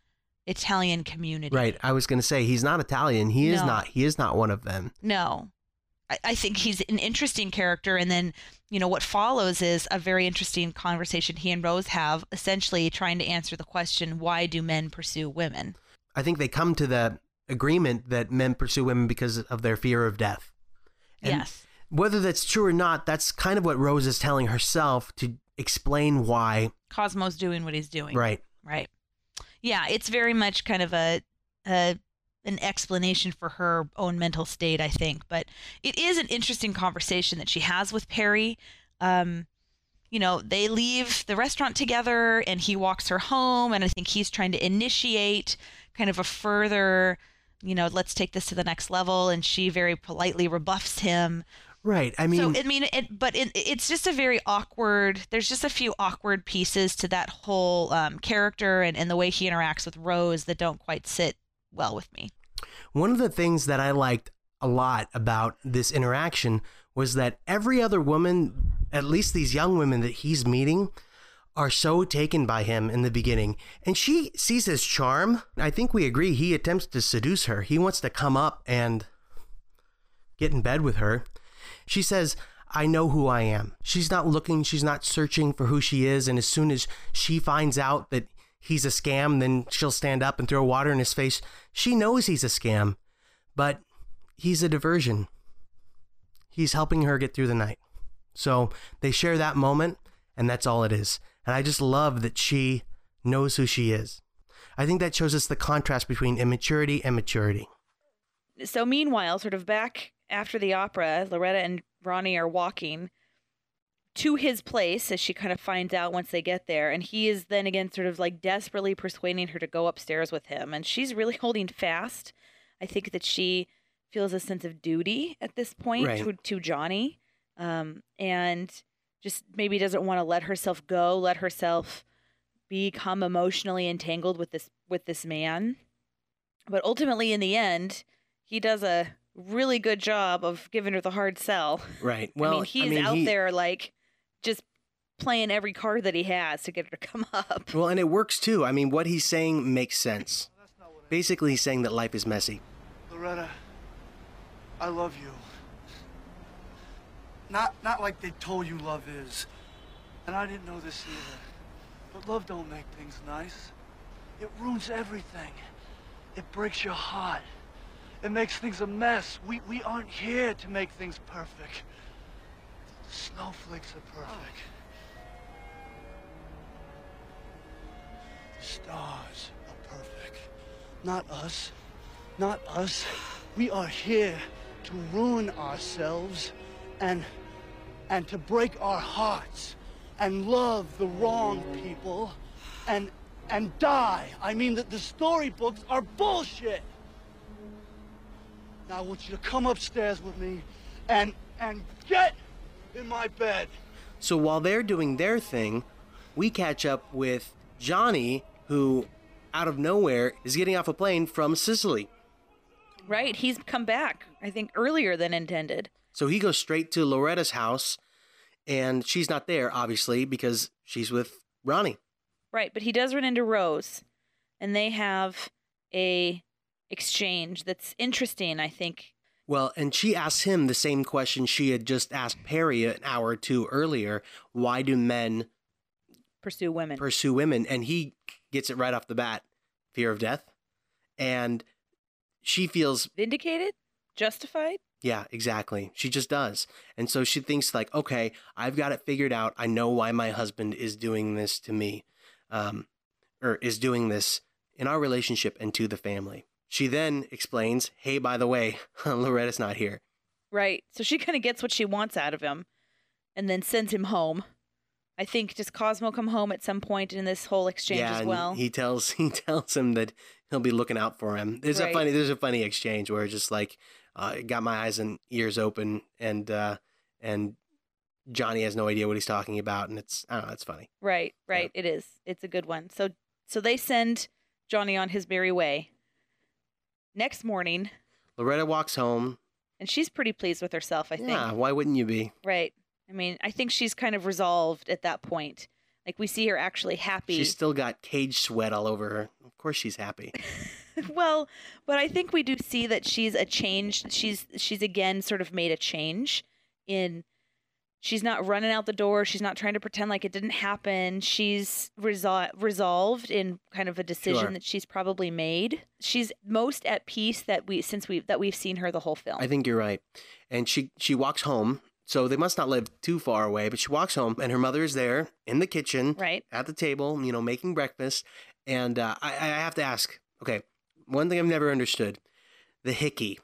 Italian community. Right. I was going to say he's not Italian. He is No. not. He is not one of them. No. I, I think he's an interesting character. And then, you know, what follows is a very interesting conversation he and Rose have, essentially trying to answer the question why do men pursue women? I think they come to the agreement that men pursue women because of their fear of death. And yes. Whether that's true or not, that's kind of what Rose is telling herself to explain why. Cosmo's doing what he's doing. Right. Right. Yeah, it's very much kind of a, a an explanation for her own mental state, I think. But it is an interesting conversation that she has with Perry. Um, you know, they leave the restaurant together, and he walks her home, and I think he's trying to initiate kind of a further, you know, let's take this to the next level, and she very politely rebuffs him. Right. I mean, so I mean, it, but it, it's just a very awkward. There's just a few awkward pieces to that whole um, character and, and the way he interacts with Rose that don't quite sit well with me. One of the things that I liked a lot about this interaction was that every other woman, at least these young women that he's meeting, are so taken by him in the beginning. And she sees his charm. I think we agree he attempts to seduce her. He wants to come up and get in bed with her. She says, I know who I am. She's not looking, she's not searching for who she is. And as soon as she finds out that he's a scam, then she'll stand up and throw water in his face. She knows he's a scam, but he's a diversion. He's helping her get through the night. So they share that moment, and that's all it is. And I just love that she knows who she is. I think that shows us the contrast between immaturity and maturity. So, meanwhile, sort of back after the opera, Loretta and Ronnie are walking to his place as she kind of finds out once they get there. And he is then again sort of like desperately persuading her to go upstairs with him. And she's really [laughs] holding fast. I think that she feels a sense of duty at this point Right. to, to Johnny. Um, and just maybe doesn't want to let herself go, let herself become emotionally entangled with this with this man. But ultimately in the end, he does a really good job of giving her the hard sell. Right. Well, I mean, he's mean, out he- there like just playing every card that he has to get her to come [laughs] up. Well, and it works too. I mean, what he's saying makes sense. Basically, he's saying that life is messy. Loretta, I love you. Not not like they told you love is. And I didn't know this either. But love don't make things nice. It ruins everything. It breaks your heart. It makes things a mess. We we aren't here to make things perfect. The snowflakes are perfect. The stars are perfect. Not us. Not us. We are here to ruin ourselves and and to break our hearts and love the wrong people and and die. I mean that the storybooks are bullshit. Now I want you to come upstairs with me and and get in my bed. So while they're doing their thing, we catch up with Johnny, who, out of nowhere, is getting off a plane from Sicily. Right? He's come back, I think, earlier than intended. So he goes straight to Loretta's house, and she's not there, obviously, because she's with Ronnie. Right, but he does run into Rose, and they have a exchange that's interesting, I think. Well, and she asks him the same question she had just asked Perry an hour or two earlier why do men Pursue women. pursue women? And he gets it right off the bat fear of death. And she feels Vindicated? Justified? Yeah, exactly. She just does. And so she thinks like, okay, I've got it figured out. I know why my husband is doing this to me. Um or is doing this in our relationship and to the family. She then explains, "Hey, by the way, [laughs] Loretta's not here." Right. So she kind of gets what she wants out of him and then sends him home. I think does Cosmo come home at some point in this whole exchange yeah, as and well? he tells [laughs] he tells him that he'll be looking out for him. There's a funny there's a funny exchange where it's just like uh, it got my eyes and ears open and uh and Johnny has no idea what he's talking about and it's I don't know, it's funny. Right, right. It is. It's a good one. So so they send Johnny on his merry way. Next morning, Loretta walks home. and she's pretty pleased with herself, I think. Yeah, why wouldn't you be? Right. I mean, I think she's kind of resolved at that point. Like we see her actually happy. She's still got cage sweat all over her. Of course she's happy. [laughs] well, but I think we do see that she's a change. She's she's again sort of made a change in she's not running out the door. She's not trying to pretend like it didn't happen. She's resol- resolved in kind of a decision Sure. that she's probably made. She's most at peace that we since we that we've seen her the whole film. I think you're right. And she she walks home. So they must not live too far away, but she walks home and her mother is there in the kitchen, right, at the table, you know, making breakfast. And uh, I, I have to ask, okay, one thing I've never understood: the hickey.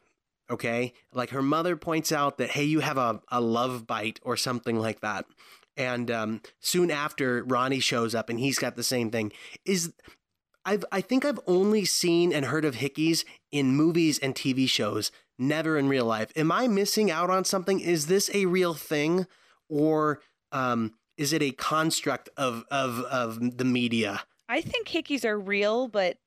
Okay, like her mother points out that hey, you have a, a love bite or something like that. And um, soon after, Ronnie shows up and he's got the same thing. Is I've I think I've only seen and heard of hickeys in movies and TV shows, never in real life. Am I missing out on something? Is this a real thing, or um, is it a construct of of of the media? I think hickeys are real, but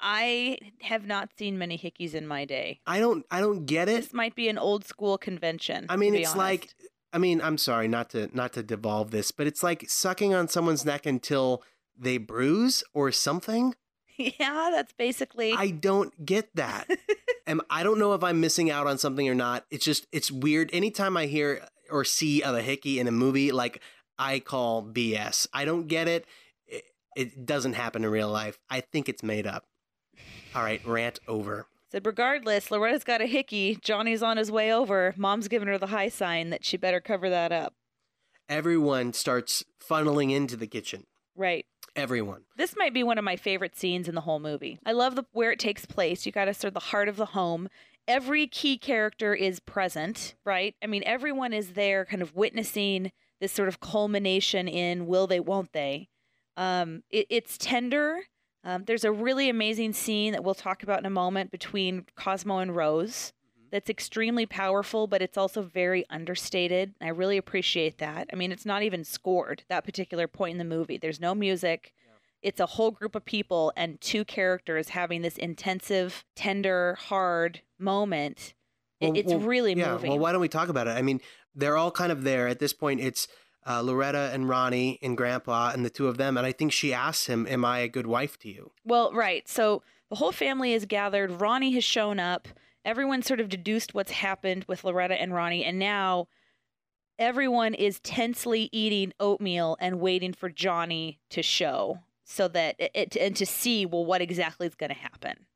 I have not seen many hickeys in my day. I don't I don't get it. This might be an old school convention. I mean, it's honest. like I mean, I'm sorry not to not to devolve this, but it's like sucking on someone's neck until they bruise or something. [laughs] yeah, that's basically. I don't get that. [laughs] and I don't know if I'm missing out on something or not. It's just it's weird. Anytime I hear or see of a hickey in a movie, like I call BS. I don't get it. It, it doesn't happen in real life. I think it's made up. All right, rant over. Said regardless, Loretta's got a hickey. Johnny's on his way over. Mom's giving her the high sign that she better cover that up. Everyone starts funneling into the kitchen. Right. Everyone. This might be one of my favorite scenes in the whole movie. I love the where it takes place. You got to sort of the heart of the home. Every key character is present, right? I mean, everyone is there, kind of witnessing this sort of culmination in will they, won't they? Um, it, it's tender. Um, there's a really amazing scene that we'll talk about in a moment between Cosmo and Rose. That's extremely powerful, but it's also very understated. I really appreciate that. I mean, it's not even scored that particular point in the movie. There's no music. It's a whole group of people and two characters having this intensive, tender, hard moment. Well, it's well, really yeah, moving. Well, why don't we talk about it? I mean, they're all kind of there at this point. It's uh, Loretta and Ronnie and Grandpa and the two of them, and I think she asks him, "Am I a good wife to you?" Well, right. So the whole family is gathered. Ronnie has shown up. Everyone sort of deduced what's happened with Loretta and Ronnie, and now everyone is tensely eating oatmeal and waiting for Johnny to show, so that it and to see well what exactly is going to happen.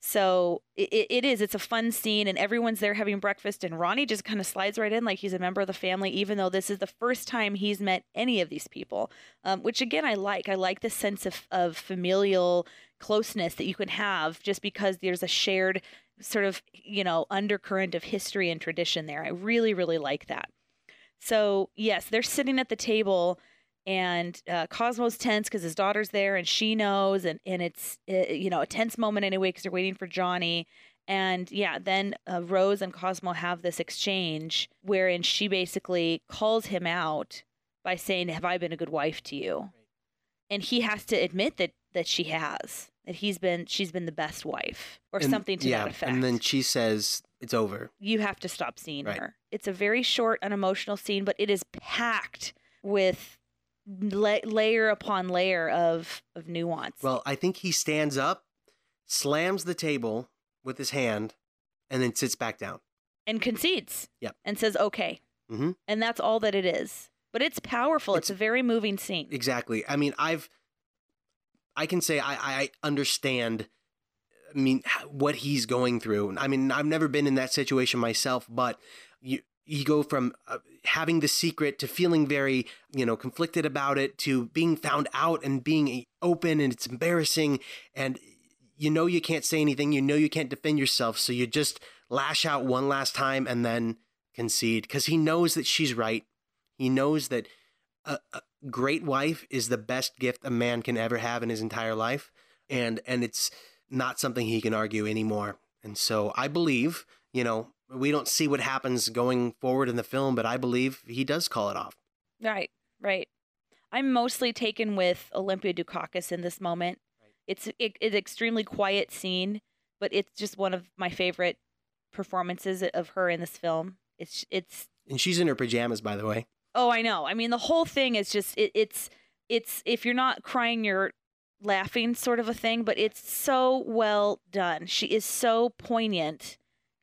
So it, it is. It's a fun scene, and everyone's there having breakfast. And Ronnie just kind of slides right in like he's a member of the family, even though this is the first time he's met any of these people. Um, which again, I like. I like the sense of of familial closeness that you can have just because there's a shared sort of you know undercurrent of history and tradition there. I really, really like that. So yes, they're sitting at the table and uh, Cosmo's tense because his daughter's there and she knows, and and it's uh, you know a tense moment anyway because they're waiting for Johnny. And yeah, then uh, Rose and Cosmo have this exchange wherein she basically calls him out by saying, "Have I been a good wife to you?" And he has to admit that that she has, that he's been she's been the best wife or And- something to yeah, that effect And then she says, "It's over." you have to stop seeing Right. her. It's a very short, unemotional scene, but it is packed with la- layer upon layer of of nuance. Well, I think he stands up, slams the table with his hand, and then sits back down. and concedes. Yep. And says okay. Mhm. And that's all that it is. But it's powerful. It's, a very moving scene. Exactly. I mean, I've, I can say I, I understand. I mean, what he's going through. I mean, I've never been in that situation myself, but you you go from uh, having the secret to feeling very, you know, conflicted about it to being found out and being open and it's embarrassing and you know you can't say anything, you know you can't defend yourself, so you just lash out one last time and then concede because he knows that she's right. He knows that a, a great wife is the best gift a man can ever have in his entire life, and and it's not something he can argue anymore. And so I believe, you know, we don't see what happens going forward in the film, but I believe he does call it off. Right, right. I'm mostly taken with Olympia Dukakis in this moment. It's it, it's an extremely quiet scene, but it's just one of my favorite performances of her in this film. It's it's And she's in her pajamas, by the way. oh I know. I mean the whole thing is just it, it's it's if you're not crying you're laughing sort of a thing, but it's so well done. She is so poignant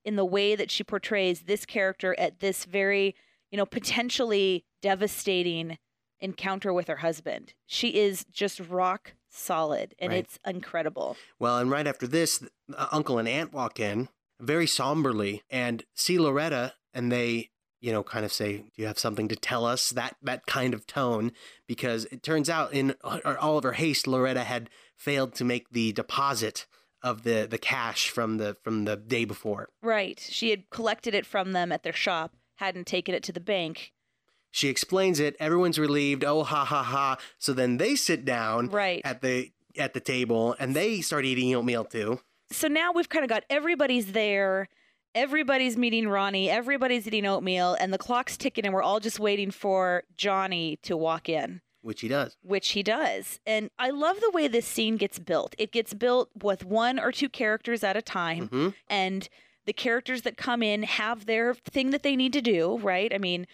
in the way that she portrays this character at this very, you know, potentially devastating encounter with her husband. She is just rock solid and Right. it's incredible. Well, and right after this, uh, Uncle and Aunt walk in very somberly and see Loretta, and they, you know, kind of say, "Do you have something to tell us?" That that kind of tone, because it turns out in her- all of her haste, Loretta had failed to make the deposit of the the cash from the from the day before. Right. She had collected it from them at their shop, hadn't taken it to the bank. She explains it. Everyone's relieved. Oh, ha ha ha! So then they sit down Right. at the at the table, and they start eating oatmeal too. so now we've kind of got everybody's there. Everybody's meeting Ronnie. Everybody's eating oatmeal, and the clock's ticking, and we're all just waiting for Johnny to walk in. Which he does. which he does. And I love the way this scene gets built. It gets built with one or two characters at a time, Mhm. and the characters that come in have their thing that they need to do, right? I mean,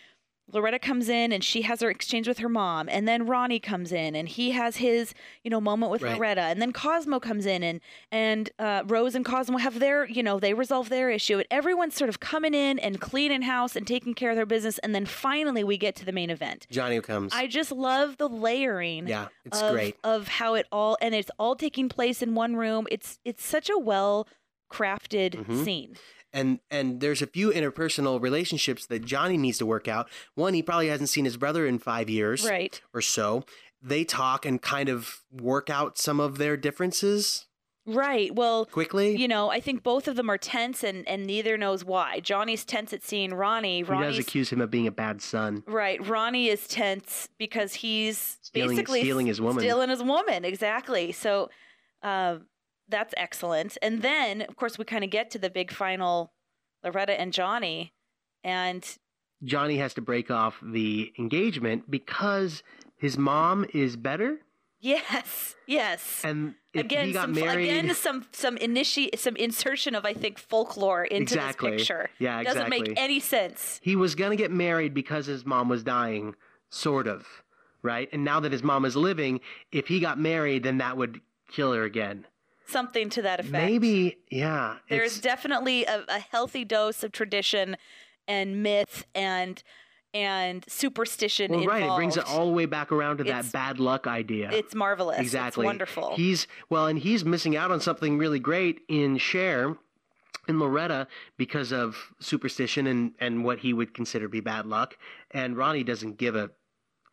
Loretta comes in and she has her exchange with her mom, and then Ronnie comes in and he has his, you know, moment with Right. Loretta, and then Cosmo comes in and and uh, Rose and Cosmo have their, you know, they resolve their issue, and everyone's sort of coming in and cleaning house and taking care of their business, and then finally we get to the main event. Johnny comes. I just love the layering. Yeah, it's of, great. of how it all and it's all taking place in one room. It's it's such a well crafted Mhm. scene. And and there's a few interpersonal relationships that Johnny needs to work out. One, he probably hasn't seen his brother in five years, Right. or so. They talk and kind of work out some of their differences Right. Well, quickly. you know, I think both of them are tense and and neither knows why. Johnny's tense at seeing Ronnie. he does accuse him of being a bad son. Right. Ronnie is tense because he's Stealing- basically stealing his woman. Stealing his woman, exactly. So um, that's excellent. And then, of course, we kind of get to the big final Loretta and Johnny. And Johnny has to break off the engagement because his mom is better. yes, yes. And again, some, married, again, some some initi- some insertion of I think folklore into Exactly. this picture. Yeah, exactly. doesn't make any sense. he was gonna get married because his mom was dying, sort of, right? And now that his mom is living, if he got married, then that would kill her again. Something to that effect. Maybe, yeah. There's definitely a, a healthy dose of tradition and myth and and superstition well, right. It brings it all the way back around to It's- that bad luck idea. It's marvelous. Exactly. It's wonderful. He's well, and he's missing out on something really great in Cher, in Loretta because of superstition and and what he would consider to be bad luck. And Ronnie doesn't give a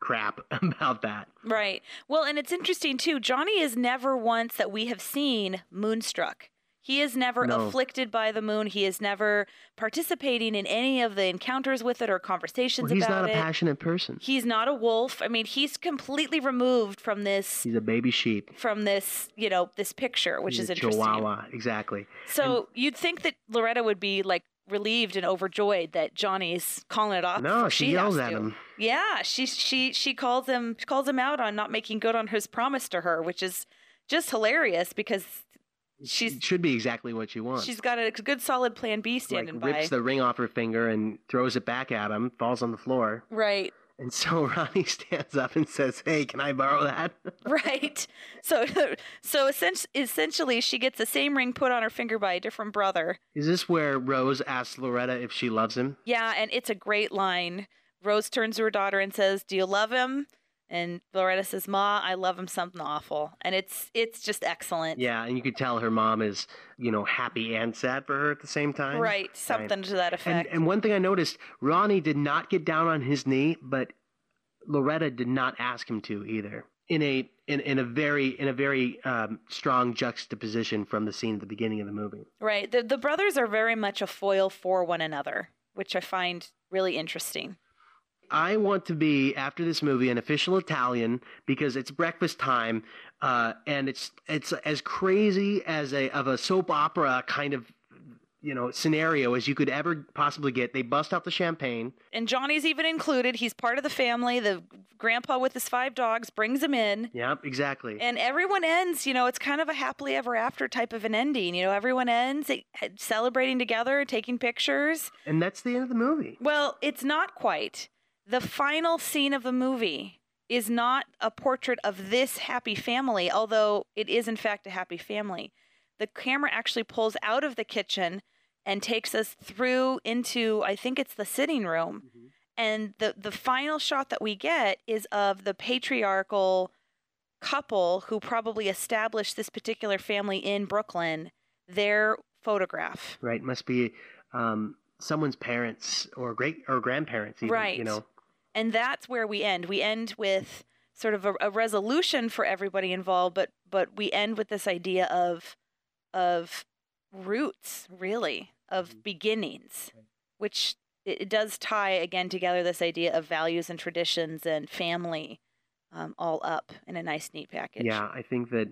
crap [laughs] about that. Right. Well, and it's interesting too. Johnny is never once that we have seen moonstruck. He is never No. afflicted by the moon. He is never participating in any of the encounters with it or conversations Well, he's about not a it. passionate person. He's not a wolf. I mean, he's completely removed from this He's a baby sheep. from this, you know, this picture, which He's is interesting. Chihuahua, exactly. So you'd think that Loretta would be like relieved and overjoyed that Johnny's calling it off. No, before she yells at to. him. Yeah, she she she calls him she calls him out on not making good on his promise to her, which is just hilarious because she should be exactly what she wants. she's got a good solid plan B like standing rips by. Rips the ring off her finger and throws it back at him, falls on the floor. Right. And so [laughs] Ronnie stands up and says, "Hey, can I borrow that?" [laughs] Right. So [laughs] so essentially she gets the same ring put on her finger by a different brother. Is this where Rose asks Loretta if she loves him? Yeah, and it's a great line. Rose turns to her daughter and says, "Do you love him?" And Loretta says, "Ma, I love him something awful." And it's it's just excellent. Yeah, and you could tell her mom is, you know, happy and sad for her at the same time. Right, something to that And, effect. and one thing I noticed, Ronnie did not get down on his knee, but Loretta did not ask him to either. In a in, in a very in a very um, strong juxtaposition from the scene at the beginning of the movie. right. The the brothers are very much a foil for one another, which I find really interesting. I want to be after this movie an official Italian because it's breakfast time, uh, and it's it's as crazy as a of a soap opera kind of you know scenario as you could ever possibly get. They bust out the champagne. And Johnny's even included. He's part of the family. The grandpa with his five dogs brings him in. Yep, exactly. And everyone ends, you know, it's kind of a happily ever after type of an ending. You know, everyone ends eh, celebrating together, taking pictures. And that's the end of the movie. Well, it's not quite. The final scene of the movie is not a portrait of this happy family, although it is in fact a happy family. The camera actually pulls out of the kitchen and takes us through into I think it's the sitting room. And the the final shot that we get is of the patriarchal couple who probably established this particular family in Brooklyn, their photograph. Right, must be um, someone's parents or great or grandparents. Even, Right. You know. And that's where we end we end with sort of a, a resolution for everybody involved but but we end with this idea of of roots really of beginnings which it, it does tie again together this idea of values and traditions and family um, all up in a nice neat package Yeah, I think that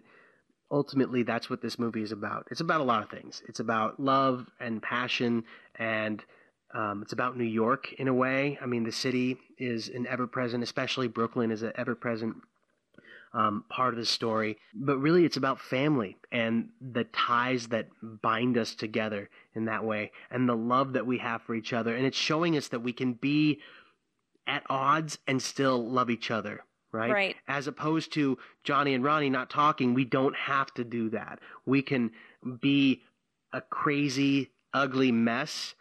ultimately that's what this movie is about. It's about a lot of things. It's about love and passion and Um, it's about New York in a way. I mean, the city is an ever present, especially Brooklyn is an ever present um, part of the story. But really, it's about family and the ties that bind us together in that way and the love that we have for each other. And it's showing us that we can be at odds and still love each other. Right? Right. As opposed to Johnny and Ronnie not talking, we don't have to do that. We can be a crazy, ugly mess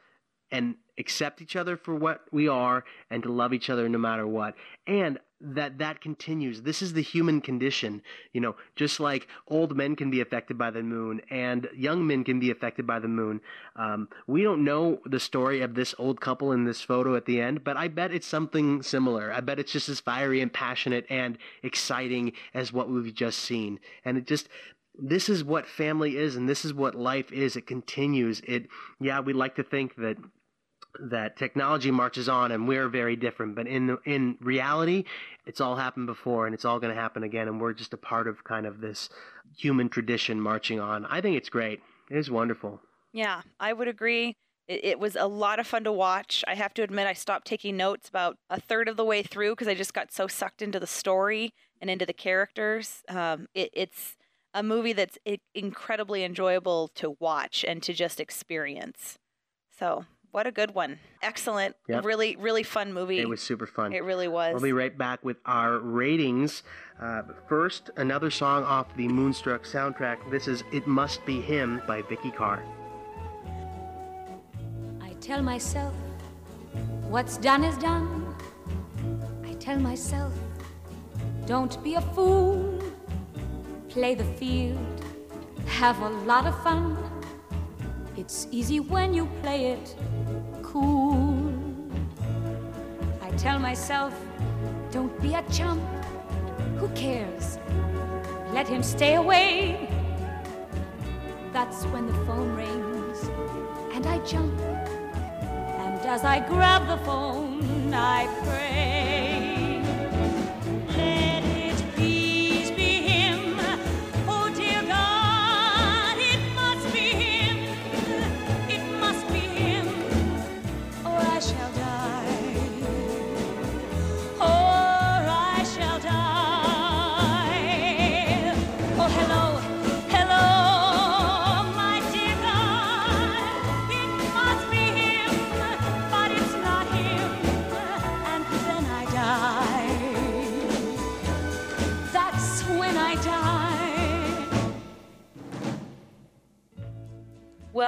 and accept each other for what we are and to love each other no matter what. And that that continues. This is the human condition, you know, just like old men can be affected by the moon and young men can be affected by the moon. Um, we don't know the story of this old couple in this photo at the end, but I bet it's something similar. I bet it's just as fiery and passionate and exciting as what we've just seen. And it just this is what family is and this is what life is. It continues. It yeah, we like to think that that technology marches on and we're very different but in in reality it's all happened before and it's all going to happen again and we're just a part of kind of this human tradition marching on i think it's great it is wonderful Yeah, I would agree. It, was a lot of fun to watch. I have to admit, I stopped taking notes about a third of the way through because I just got so sucked into the story and into the characters. Um, it, it's a movie that's incredibly enjoyable to watch and to just experience. So, what a good one! Excellent, Yep. really, really fun movie. it was super fun It really was. we'll be right back with our ratings uh, but first another song off the moonstruck soundtrack this is it must be him by Vikki Carr I tell myself what's done is done. I tell myself, don't be a fool. Play the field, have a lot of fun. It's easy when you play it cool. I tell myself, don't be a chump. Who cares? Let him stay away. That's when the phone rings and I jump. And as I grab the phone, I pray.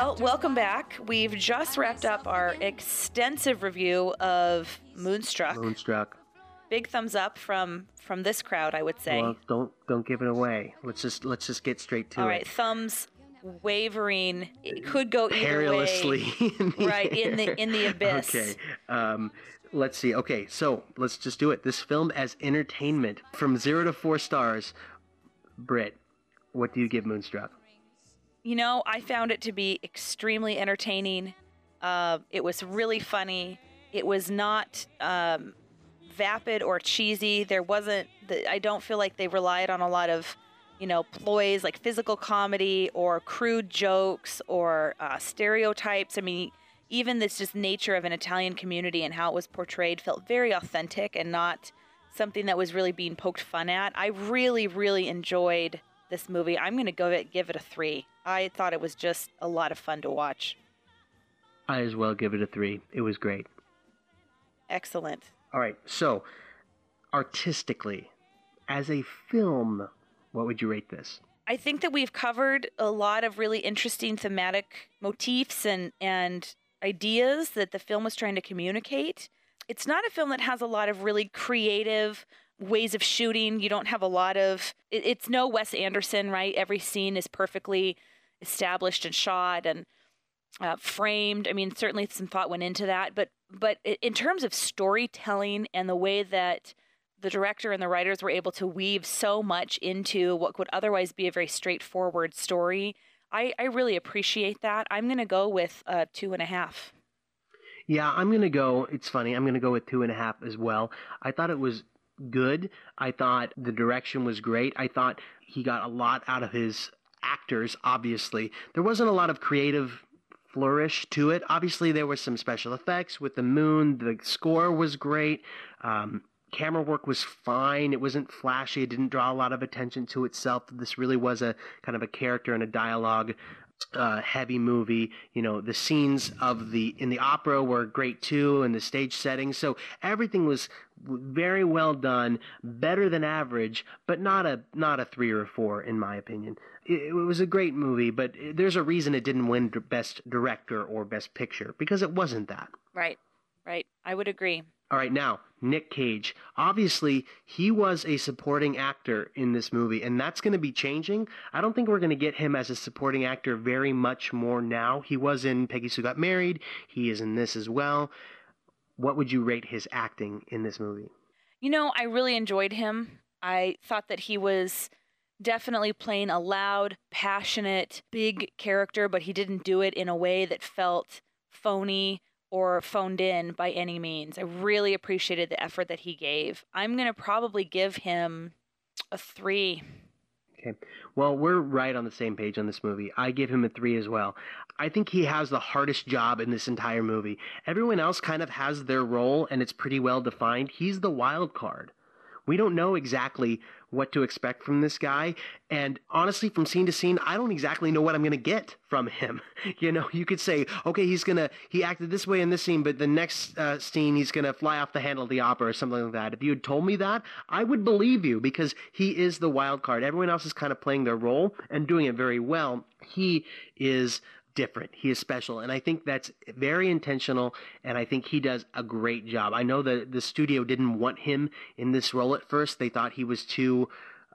Well, welcome back. We've just wrapped up our extensive review of Moonstruck. moonstruck Big thumbs up from from this crowd, I would say. well don't don't give it away let's just let's just get straight to All it right, thumbs wavering. It could go either perilously way. [laughs] in right in the in the abyss. Okay. Um, let's see. Okay, so let's just do it. This film as entertainment from zero to four stars. Britt, what do you give Moonstruck? You know, I found it to be extremely entertaining. Uh, it was really funny. It was not um, vapid or cheesy. There wasn't. The, I don't feel like they relied on a lot of, you know, ploys like physical comedy or crude jokes or uh, stereotypes. I mean, even this just nature of an Italian community and how it was portrayed felt very authentic and not something that was really being poked fun at. I really, really enjoyed this movie. I'm going to go it, give it a three. I thought it was just a lot of fun to watch. I as well give it a three. It was great. Excellent. All right, so artistically, as a film, what would you rate this? I think that we've covered a lot of really interesting thematic motifs and, and ideas that the film was trying to communicate. It's not a film that has a lot of really creative ways of shooting. You don't have a lot of, it, it's no Wes Anderson, right? Every scene is perfectly established and shot and uh, framed. I mean, certainly some thought went into that, but but in terms of storytelling and the way that the director and the writers were able to weave so much into what would otherwise be a very straightforward story, I, I really appreciate that. I'm going to go with uh, two and a half. Yeah, I'm gonna go. It's funny. I'm gonna go with two and a half as well. I thought it was good. I thought the direction was great. I thought he got a lot out of his actors. Obviously, there wasn't a lot of creative flourish to it. Obviously, there was some special effects with the moon. The score was great. Um, camera work was fine. It wasn't flashy. It didn't draw a lot of attention to itself. This really was a kind of a character and a dialogue uh, heavy movie. You know, the scenes of the in the opera were great too, and the stage setting. So everything was very well done, better than average, but not a not a three or a four in my opinion. It, it was a great movie, but there's a reason it didn't win Best Director or Best Picture because it wasn't that. Right, right. I would agree. All right, now, Nick Cage. Obviously, he was a supporting actor in this movie, and that's going to be changing. I don't think we're going to get him as a supporting actor very much more now. He was in Peggy Sue Got Married, he is in this as well. What would you rate his acting in this movie? You know, I really enjoyed him. I thought that he was definitely playing a loud, passionate, big character, but he didn't do it in a way that felt phony or phoned in by any means. I really appreciated the effort that he gave. I'm going to probably give him a three. Okay. Well, we're right on the same page on this movie. I give him a three as well. I think he has the hardest job in this entire movie. Everyone else kind of has their role and it's pretty well defined. He's the wild card. We don't know exactly what to expect from this guy. And honestly, from scene to scene, I don't exactly know what I'm going to get from him. [laughs] You know, you could say, okay, he's going to, he acted this way in this scene, but the next uh, scene, he's going to fly off the handle of the opera or something like that. If you had told me that, I would believe you because he is the wild card. Everyone else is kind of playing their role and doing it very well. He is different. He is special. And I think that's very intentional. And I think he does a great job. I know that the studio didn't want him in this role at first. They thought he was too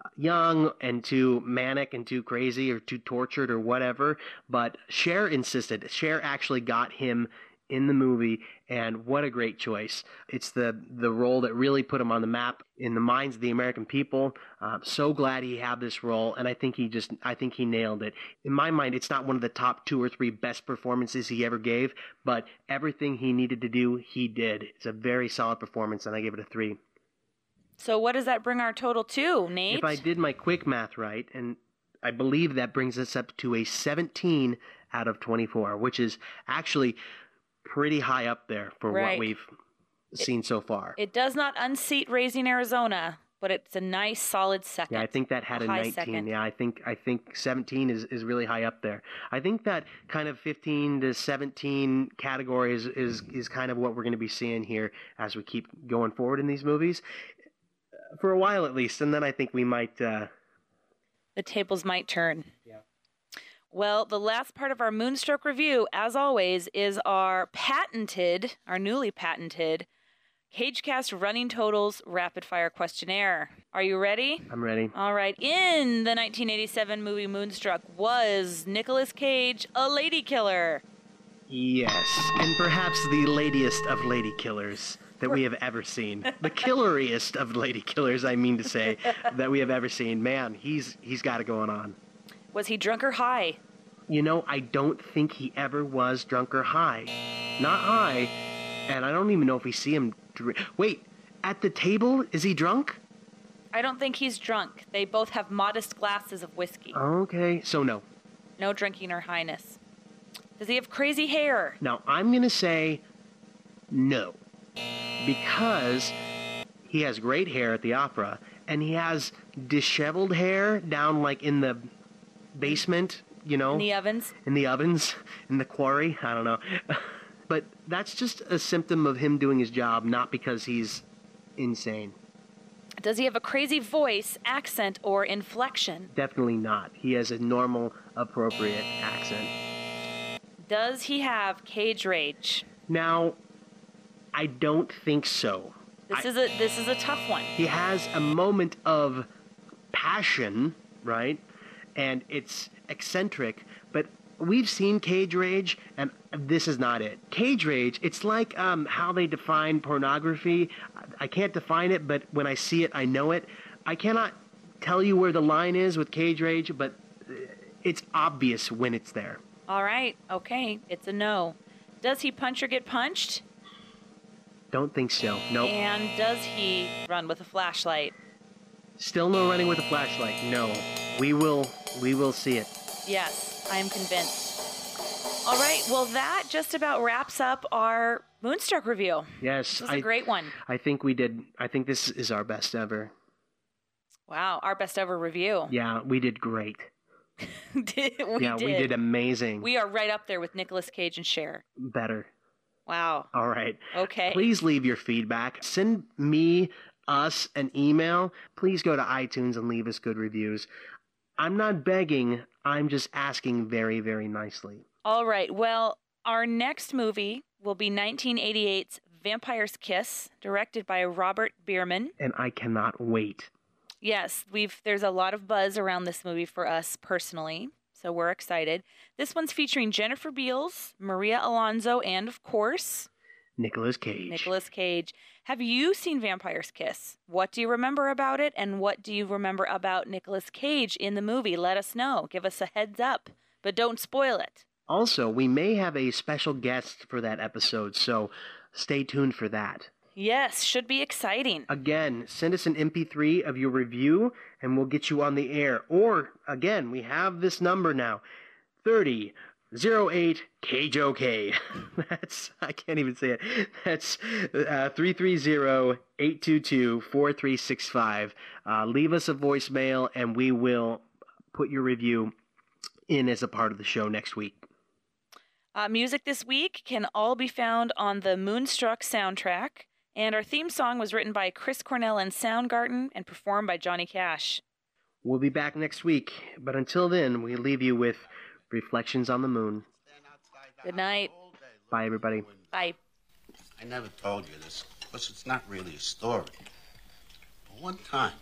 uh, young and too manic and too crazy or too tortured or whatever. But Cher insisted. Cher actually got him in the movie, and what a great choice! It's the the role that really put him on the map in the minds of the American people. Uh, so glad he had this role, and I think he just I think he nailed it. In my mind, it's not one of the top two or three best performances he ever gave, but everything he needed to do, he did. It's a very solid performance, and I gave it a three. So what does that bring our total to, Nate? If I did my quick math right, and I believe that brings us up to a 17 out of 24, which is actually pretty high up there for Right. what we've seen so far. It does not unseat Raising Arizona, but it's a nice solid second. Yeah, I think that had a, high 19. second. Yeah, I think I think 17 is, is really high up there. I think that kind of 15 to 17 category is is, is kind of what we're going to be seeing here as we keep going forward in these movies uh, for a while at least, and then I think we might. Uh, The tables might turn. Yeah. Well, the last part of our Moonstruck review, as always, is our patented, our newly patented, CageCast Running Totals Rapid Fire Questionnaire. Are you ready? I'm ready. All right. In the 1987 movie Moonstruck, was Nicolas Cage a lady killer? Yes, and perhaps the ladiest of lady killers that we have ever seen. The [laughs] killeriest of lady killers, I mean to say, that we have ever seen. Man, he's he's got it going on. Was he drunk or high? You know, I don't think he ever was drunk or high. Not high, and I don't even know if we see him. Dr- Wait, at the table, is he drunk? I don't think he's drunk. They both have modest glasses of whiskey. Okay, so no. No drinking or highness. Does he have crazy hair? Now I'm gonna say no, because he has great hair at the opera, and he has disheveled hair down like in the basement. You know, In the ovens? in the ovens, in the quarry. I don't know, [laughs] but that's just a symptom of him doing his job, not because he's insane. Does he have a crazy voice, accent, or inflection? Definitely not. He has a normal, appropriate accent. Does he have cage rage? Now, I don't think so. This is a this is a tough one. He has a moment of passion, right? And it's eccentric, but we've seen Cage Rage, and this is not it. Cage Rage, it's like um, how they define pornography. I can't define it, but when I see it, I know it. I cannot tell you where the line is with Cage Rage, but it's obvious when it's there. All right, okay, it's a no. Does he punch or get punched? Don't think so. Nope. And does he run with a flashlight? Still no running with a flashlight. No. We will we will see it. Yes, I am convinced. All right. Well, that just about wraps up our Moonstruck review. Yes, This was I- a great one. I think we did. I think this is our best ever. Wow, our best ever review. Yeah, we did great. [laughs] did, we yeah, did. we did amazing. We are right up there with Nicolas Cage and Cher. Better. Wow. All right. Okay. Please leave your feedback. Send me, us, an email. Please go to iTunes and leave us good reviews. I'm not begging, I'm just asking very, very nicely. All right. Well, our next movie will be 1988's Vampire's Kiss, directed by Robert Bierman. And I cannot wait. Yes, we've there's a lot of buzz around this movie for us personally, so we're excited. This one's featuring Jennifer Beals, Maria Alonso, and of course, Nicolas Cage. Nicolas Cage. Have you seen Vampire's Kiss? What do you remember about it and what do you remember about Nicolas Cage in the movie? Let us know. Give us a heads up, but don't spoil it. Also, we may have a special guest for that episode, so stay tuned for that. Yes, should be exciting. Again, send us an MP3 of your review and we'll get you on the air. Or, again, we have this number now 30 08 KJOK. [laughs] That's, I can't even say it. That's uh, 330 822 4365. Leave us a voicemail and we will put your review in as a part of the show next week. Uh, music this week can all be found on the Moonstruck soundtrack, and our theme song was written by Chris Cornell and Soundgarden and performed by Johnny Cash. We'll be back next week, but until then, we leave you with Reflections on the Moon. Good night. Bye, everybody. Bye. I never told you this because it's not really a story. But one time,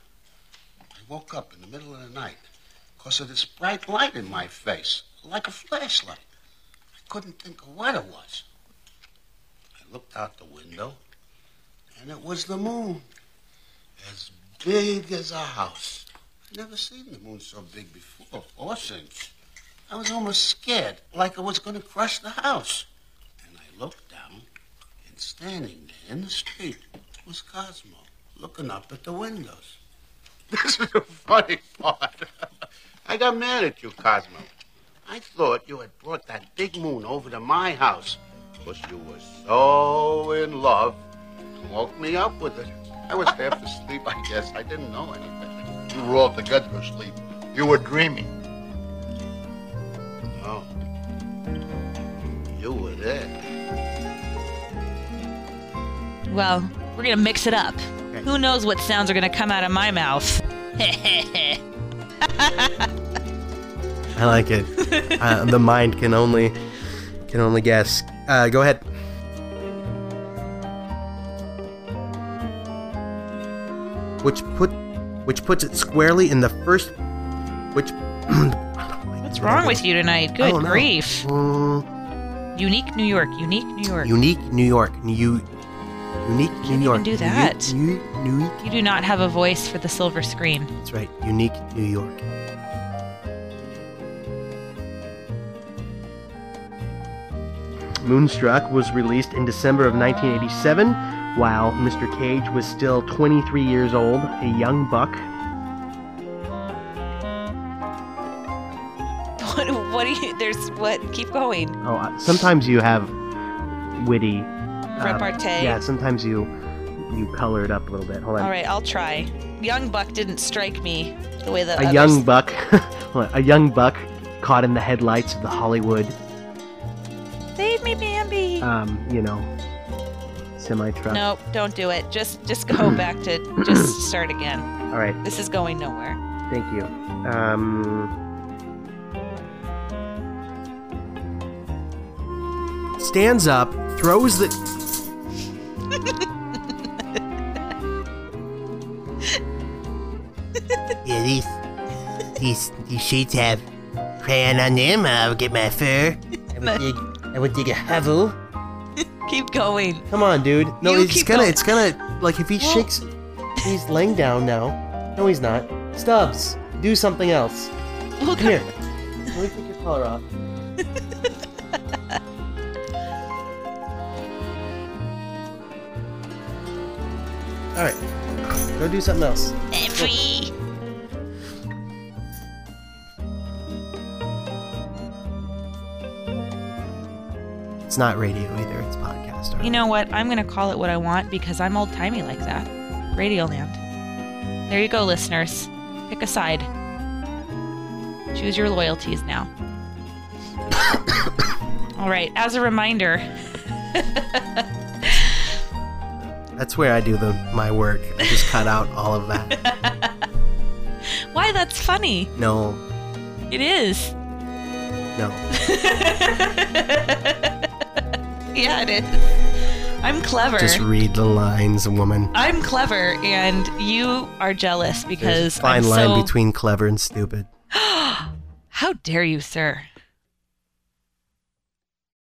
I woke up in the middle of the night because of this bright light in my face, like a flashlight. I couldn't think of what it was. I looked out the window, and it was the moon, as big as a house. I'd never seen the moon so big before or since. I was almost scared, like I was going to crush the house. And I looked down, and standing there in the street was Cosmo, looking up at the windows. [laughs] This is the funny part. [laughs] I got mad at you, Cosmo. I thought you had brought that big moon over to my house because you were so in love. You woke me up with it. I was half asleep, I guess. I didn't know anything. You were altogether asleep. You were dreaming. Well, we're gonna mix it up. Who knows what sounds are gonna come out of my mouth? I like it. [laughs] uh, the mind can only can only guess. Uh, go ahead. Which put which puts it squarely in the first which [clears throat] What's wrong with you tonight? Good grief. Mm, Unique New York. Unique New York. unique New York. You unique New Can't York. even do that. Unique, unique. You do not have a voice for the silver screen. That's right. Unique New York. Moonstruck was released in December of 1987, while Mr. Cage was still 23 years old, a young buck. [laughs] What? What do you? There's what? Keep going. Oh, sometimes you have witty Repartee. Yeah, sometimes you you color it up a little bit. Hold on. All right, I'll try. Young Buck didn't strike me the way that a others- young buck, [laughs] a young buck caught in the headlights of the Hollywood, Save me, Bambi. um, you know, semi truck. Nope, don't do it. Just just go [clears throat] back to just start again. All right. This is going nowhere. Thank you. Um, stands up, throws the. Yeah, these these these sheets have crayon on them. I'll get my fur. I would dig, I would dig a hovel. Keep going. Come on, dude. No, You it's keep gonna, going. it's gonna, like if he Well- shakes, he's laying down now. No, he's not. Stubbs, do something else. Look Come here. Let me take your collar off. [laughs] All right, go do something else. Free. It's not radio either. It's podcast. You know what? I'm going to call it what I want because I'm old timey like that. Radioland. There you go, listeners. Pick a side. Choose your loyalties now. [coughs] All right. As a reminder, [laughs] That's where I do the my work. I just cut out all of that. [laughs] why that's funny. No, It is. no. [laughs] Yeah, it is. I'm clever. Just read the lines, woman. I'm clever, and you are jealous There's because a fine I'm line so... between clever and stupid. [gasps] How dare you, sir?